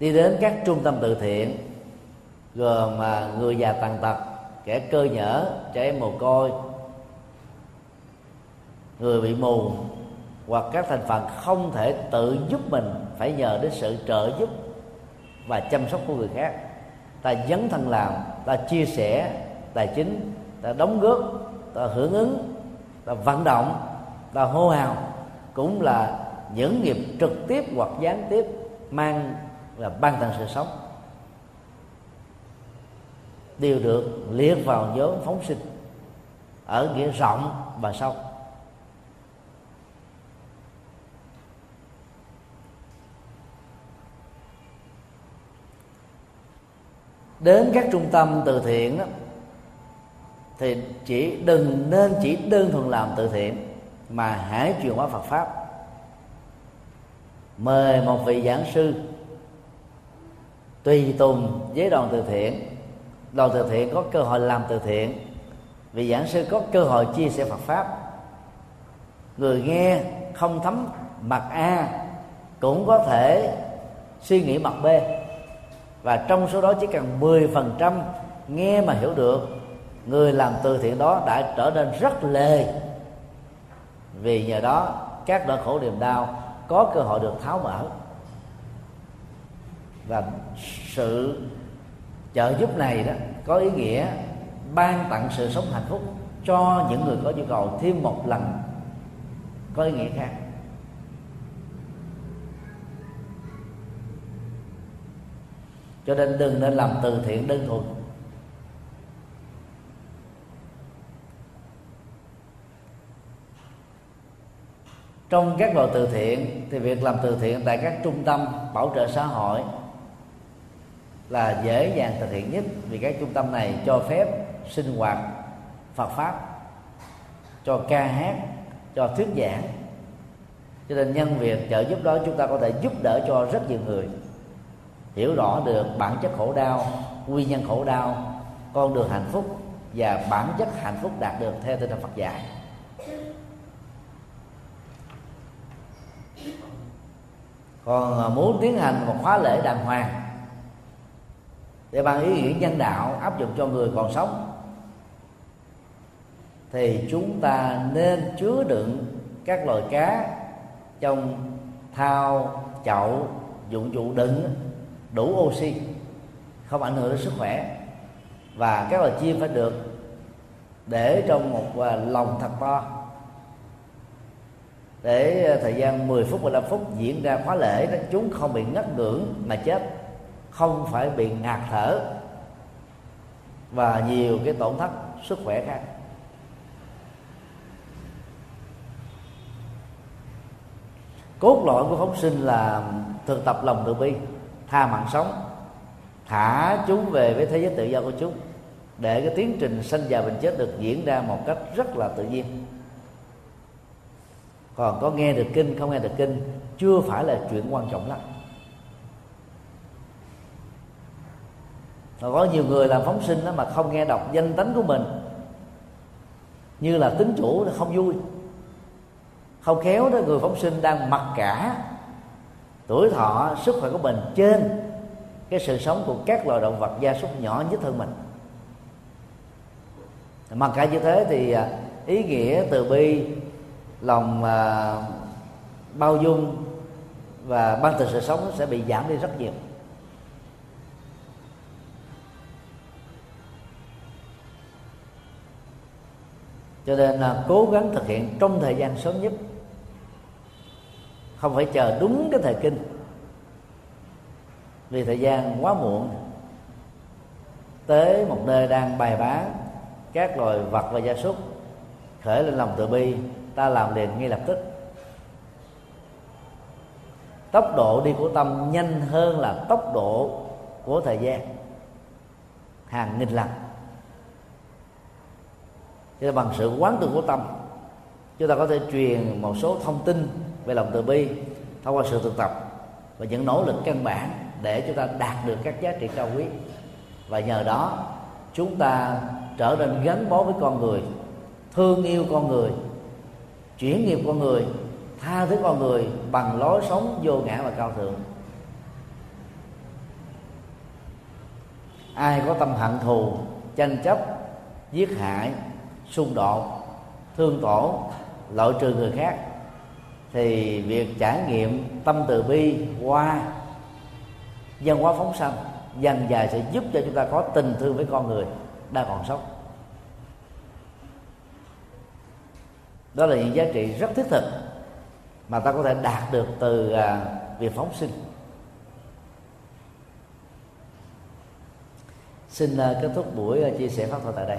[SPEAKER 1] Đi đến các trung tâm từ thiện, gồm mà người già tàn tật, kẻ cơ nhở, trẻ em mồ côi, người bị mù, hoặc các thành phần không thể tự giúp mình, phải nhờ đến sự trợ giúp và chăm sóc của người khác. Ta dấn thân làm, ta chia sẻ tài chính, ta đóng góp, ta hưởng ứng, ta vận động, ta hô hào, cũng là những nghiệp trực tiếp hoặc gián tiếp mang là ban tặng sự sống. Đều được liệt vào nhóm phóng sinh ở nghĩa rộng và sâu. Đến các trung tâm từ thiện đó, thì chỉ đừng nên chỉ đơn thuần làm từ thiện mà hãy truyền hóa Phật pháp. Mời một vị giảng sư tùy tùng với đoàn từ thiện. Đoàn từ thiện có cơ hội làm từ thiện. Vì giảng sư có cơ hội chia sẻ Phật pháp. Người nghe không thấm mặt a cũng có thể suy nghĩ mặt b. Và trong số đó chỉ cần 10% nghe mà hiểu được, người làm từ thiện đó đã trở nên rất lề. Vì nhờ đó, các nỗi khổ niềm đau có cơ hội được tháo mở và sự trợ giúp này đó có ý nghĩa ban tặng sự sống hạnh phúc cho những người có nhu cầu thêm một lần. Có ý nghĩa khác. Cho nên đừng nên làm từ thiện đơn thuần. Trong các loại từ thiện, thì việc làm từ thiện tại các trung tâm, bảo trợ xã hội là dễ dàng thực hiện nhất vì các trung tâm này cho phép sinh hoạt Phật pháp, cho ca hát, cho thuyết giảng. Cho nên nhân việc trợ giúp đó chúng ta có thể giúp đỡ cho rất nhiều người. Hiểu rõ được bản chất khổ đau, nguyên nhân khổ đau, con đường hạnh phúc và bản chất hạnh phúc đạt được theo tinh thần Phật dạy. Còn à, muốn tiến hành một khóa lễ đàng hoàng để bằng ý nghĩa nhân đạo áp dụng cho người còn sống. Thì chúng ta nên chứa đựng các loài cá trong thao, chậu, dụng cụ đựng, đủ oxy, không ảnh hưởng đến sức khỏe. Và các loài chim phải được để trong một à, lồng thật to. Để à, thời gian 10 phút 15 phút diễn ra khóa lễ đó, chúng không bị ngất ngưỡng mà chết không phải bị ngạt thở và nhiều cái tổn thất sức khỏe khác. Cốt lõi của phóng sinh là thực tập lòng từ bi, tha mạng sống, thả chúng về với thế giới tự do của chúng, để cái tiến trình sanh già bệnh chết được diễn ra một cách rất là tự nhiên. Còn có nghe được kinh, không nghe được kinh, chưa phải là chuyện quan trọng lắm. Và có nhiều người làm phóng sinh đó mà không nghe đọc danh tánh của mình. Như là tính chủ là không vui. Không khéo đó người phóng sinh đang mặc cả tuổi thọ sức khỏe của mình trên cái sự sống của các loài động vật gia súc nhỏ nhất hơn mình. Mặc cả như thế thì à, ý nghĩa từ bi lòng à, bao dung và ban từ sự sống sẽ bị giảm đi rất nhiều. Cho nên là cố gắng thực hiện trong thời gian sớm nhất. Không phải chờ đúng cái thời kinh. Vì thời gian quá muộn. Tới một nơi đang bài bán các loài vật và gia súc khởi lên lòng từ bi, ta làm liền ngay lập tức. Tốc độ đi của tâm nhanh hơn là tốc độ của thời gian. Hàng nghìn lần cho bằng sự quán tưởng của tâm, chúng ta có thể truyền một số thông tin về lòng từ bi thông qua sự thực tập và những nỗ lực căn bản để chúng ta đạt được các giá trị cao quý. Và nhờ đó, chúng ta trở nên gắn bó với con người, thương yêu con người, chuyển nghiệp con người, tha thứ con người bằng lối sống vô ngã và cao thượng. Ai có tâm hận thù, tranh chấp, giết hại xung đột, thương tổn loại trừ người khác, thì việc trải nghiệm tâm từ bi qua văn hóa phóng sanh dần dài sẽ giúp cho chúng ta có tình thương với con người đang còn sống. Đó là những giá trị rất thiết thực mà ta có thể đạt được từ à, việc phóng sinh. Xin à, kết thúc buổi à, chia sẻ pháp thoại tại đây.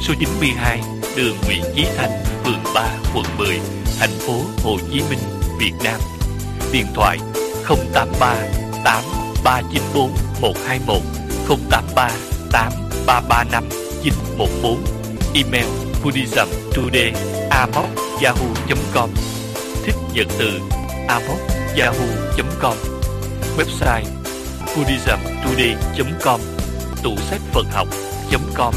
[SPEAKER 2] Số 92 Đường Nguyễn Chí Thành, Phường 3 quận 10 Thành phố Hồ Chí Minh Việt Nam. Điện thoại 083 8394 121 083 8335 914 Email buddhism today yahoo.com Thích nhận từ yahoo.com Website buddhismtoday.com Tủ sách Phật học.com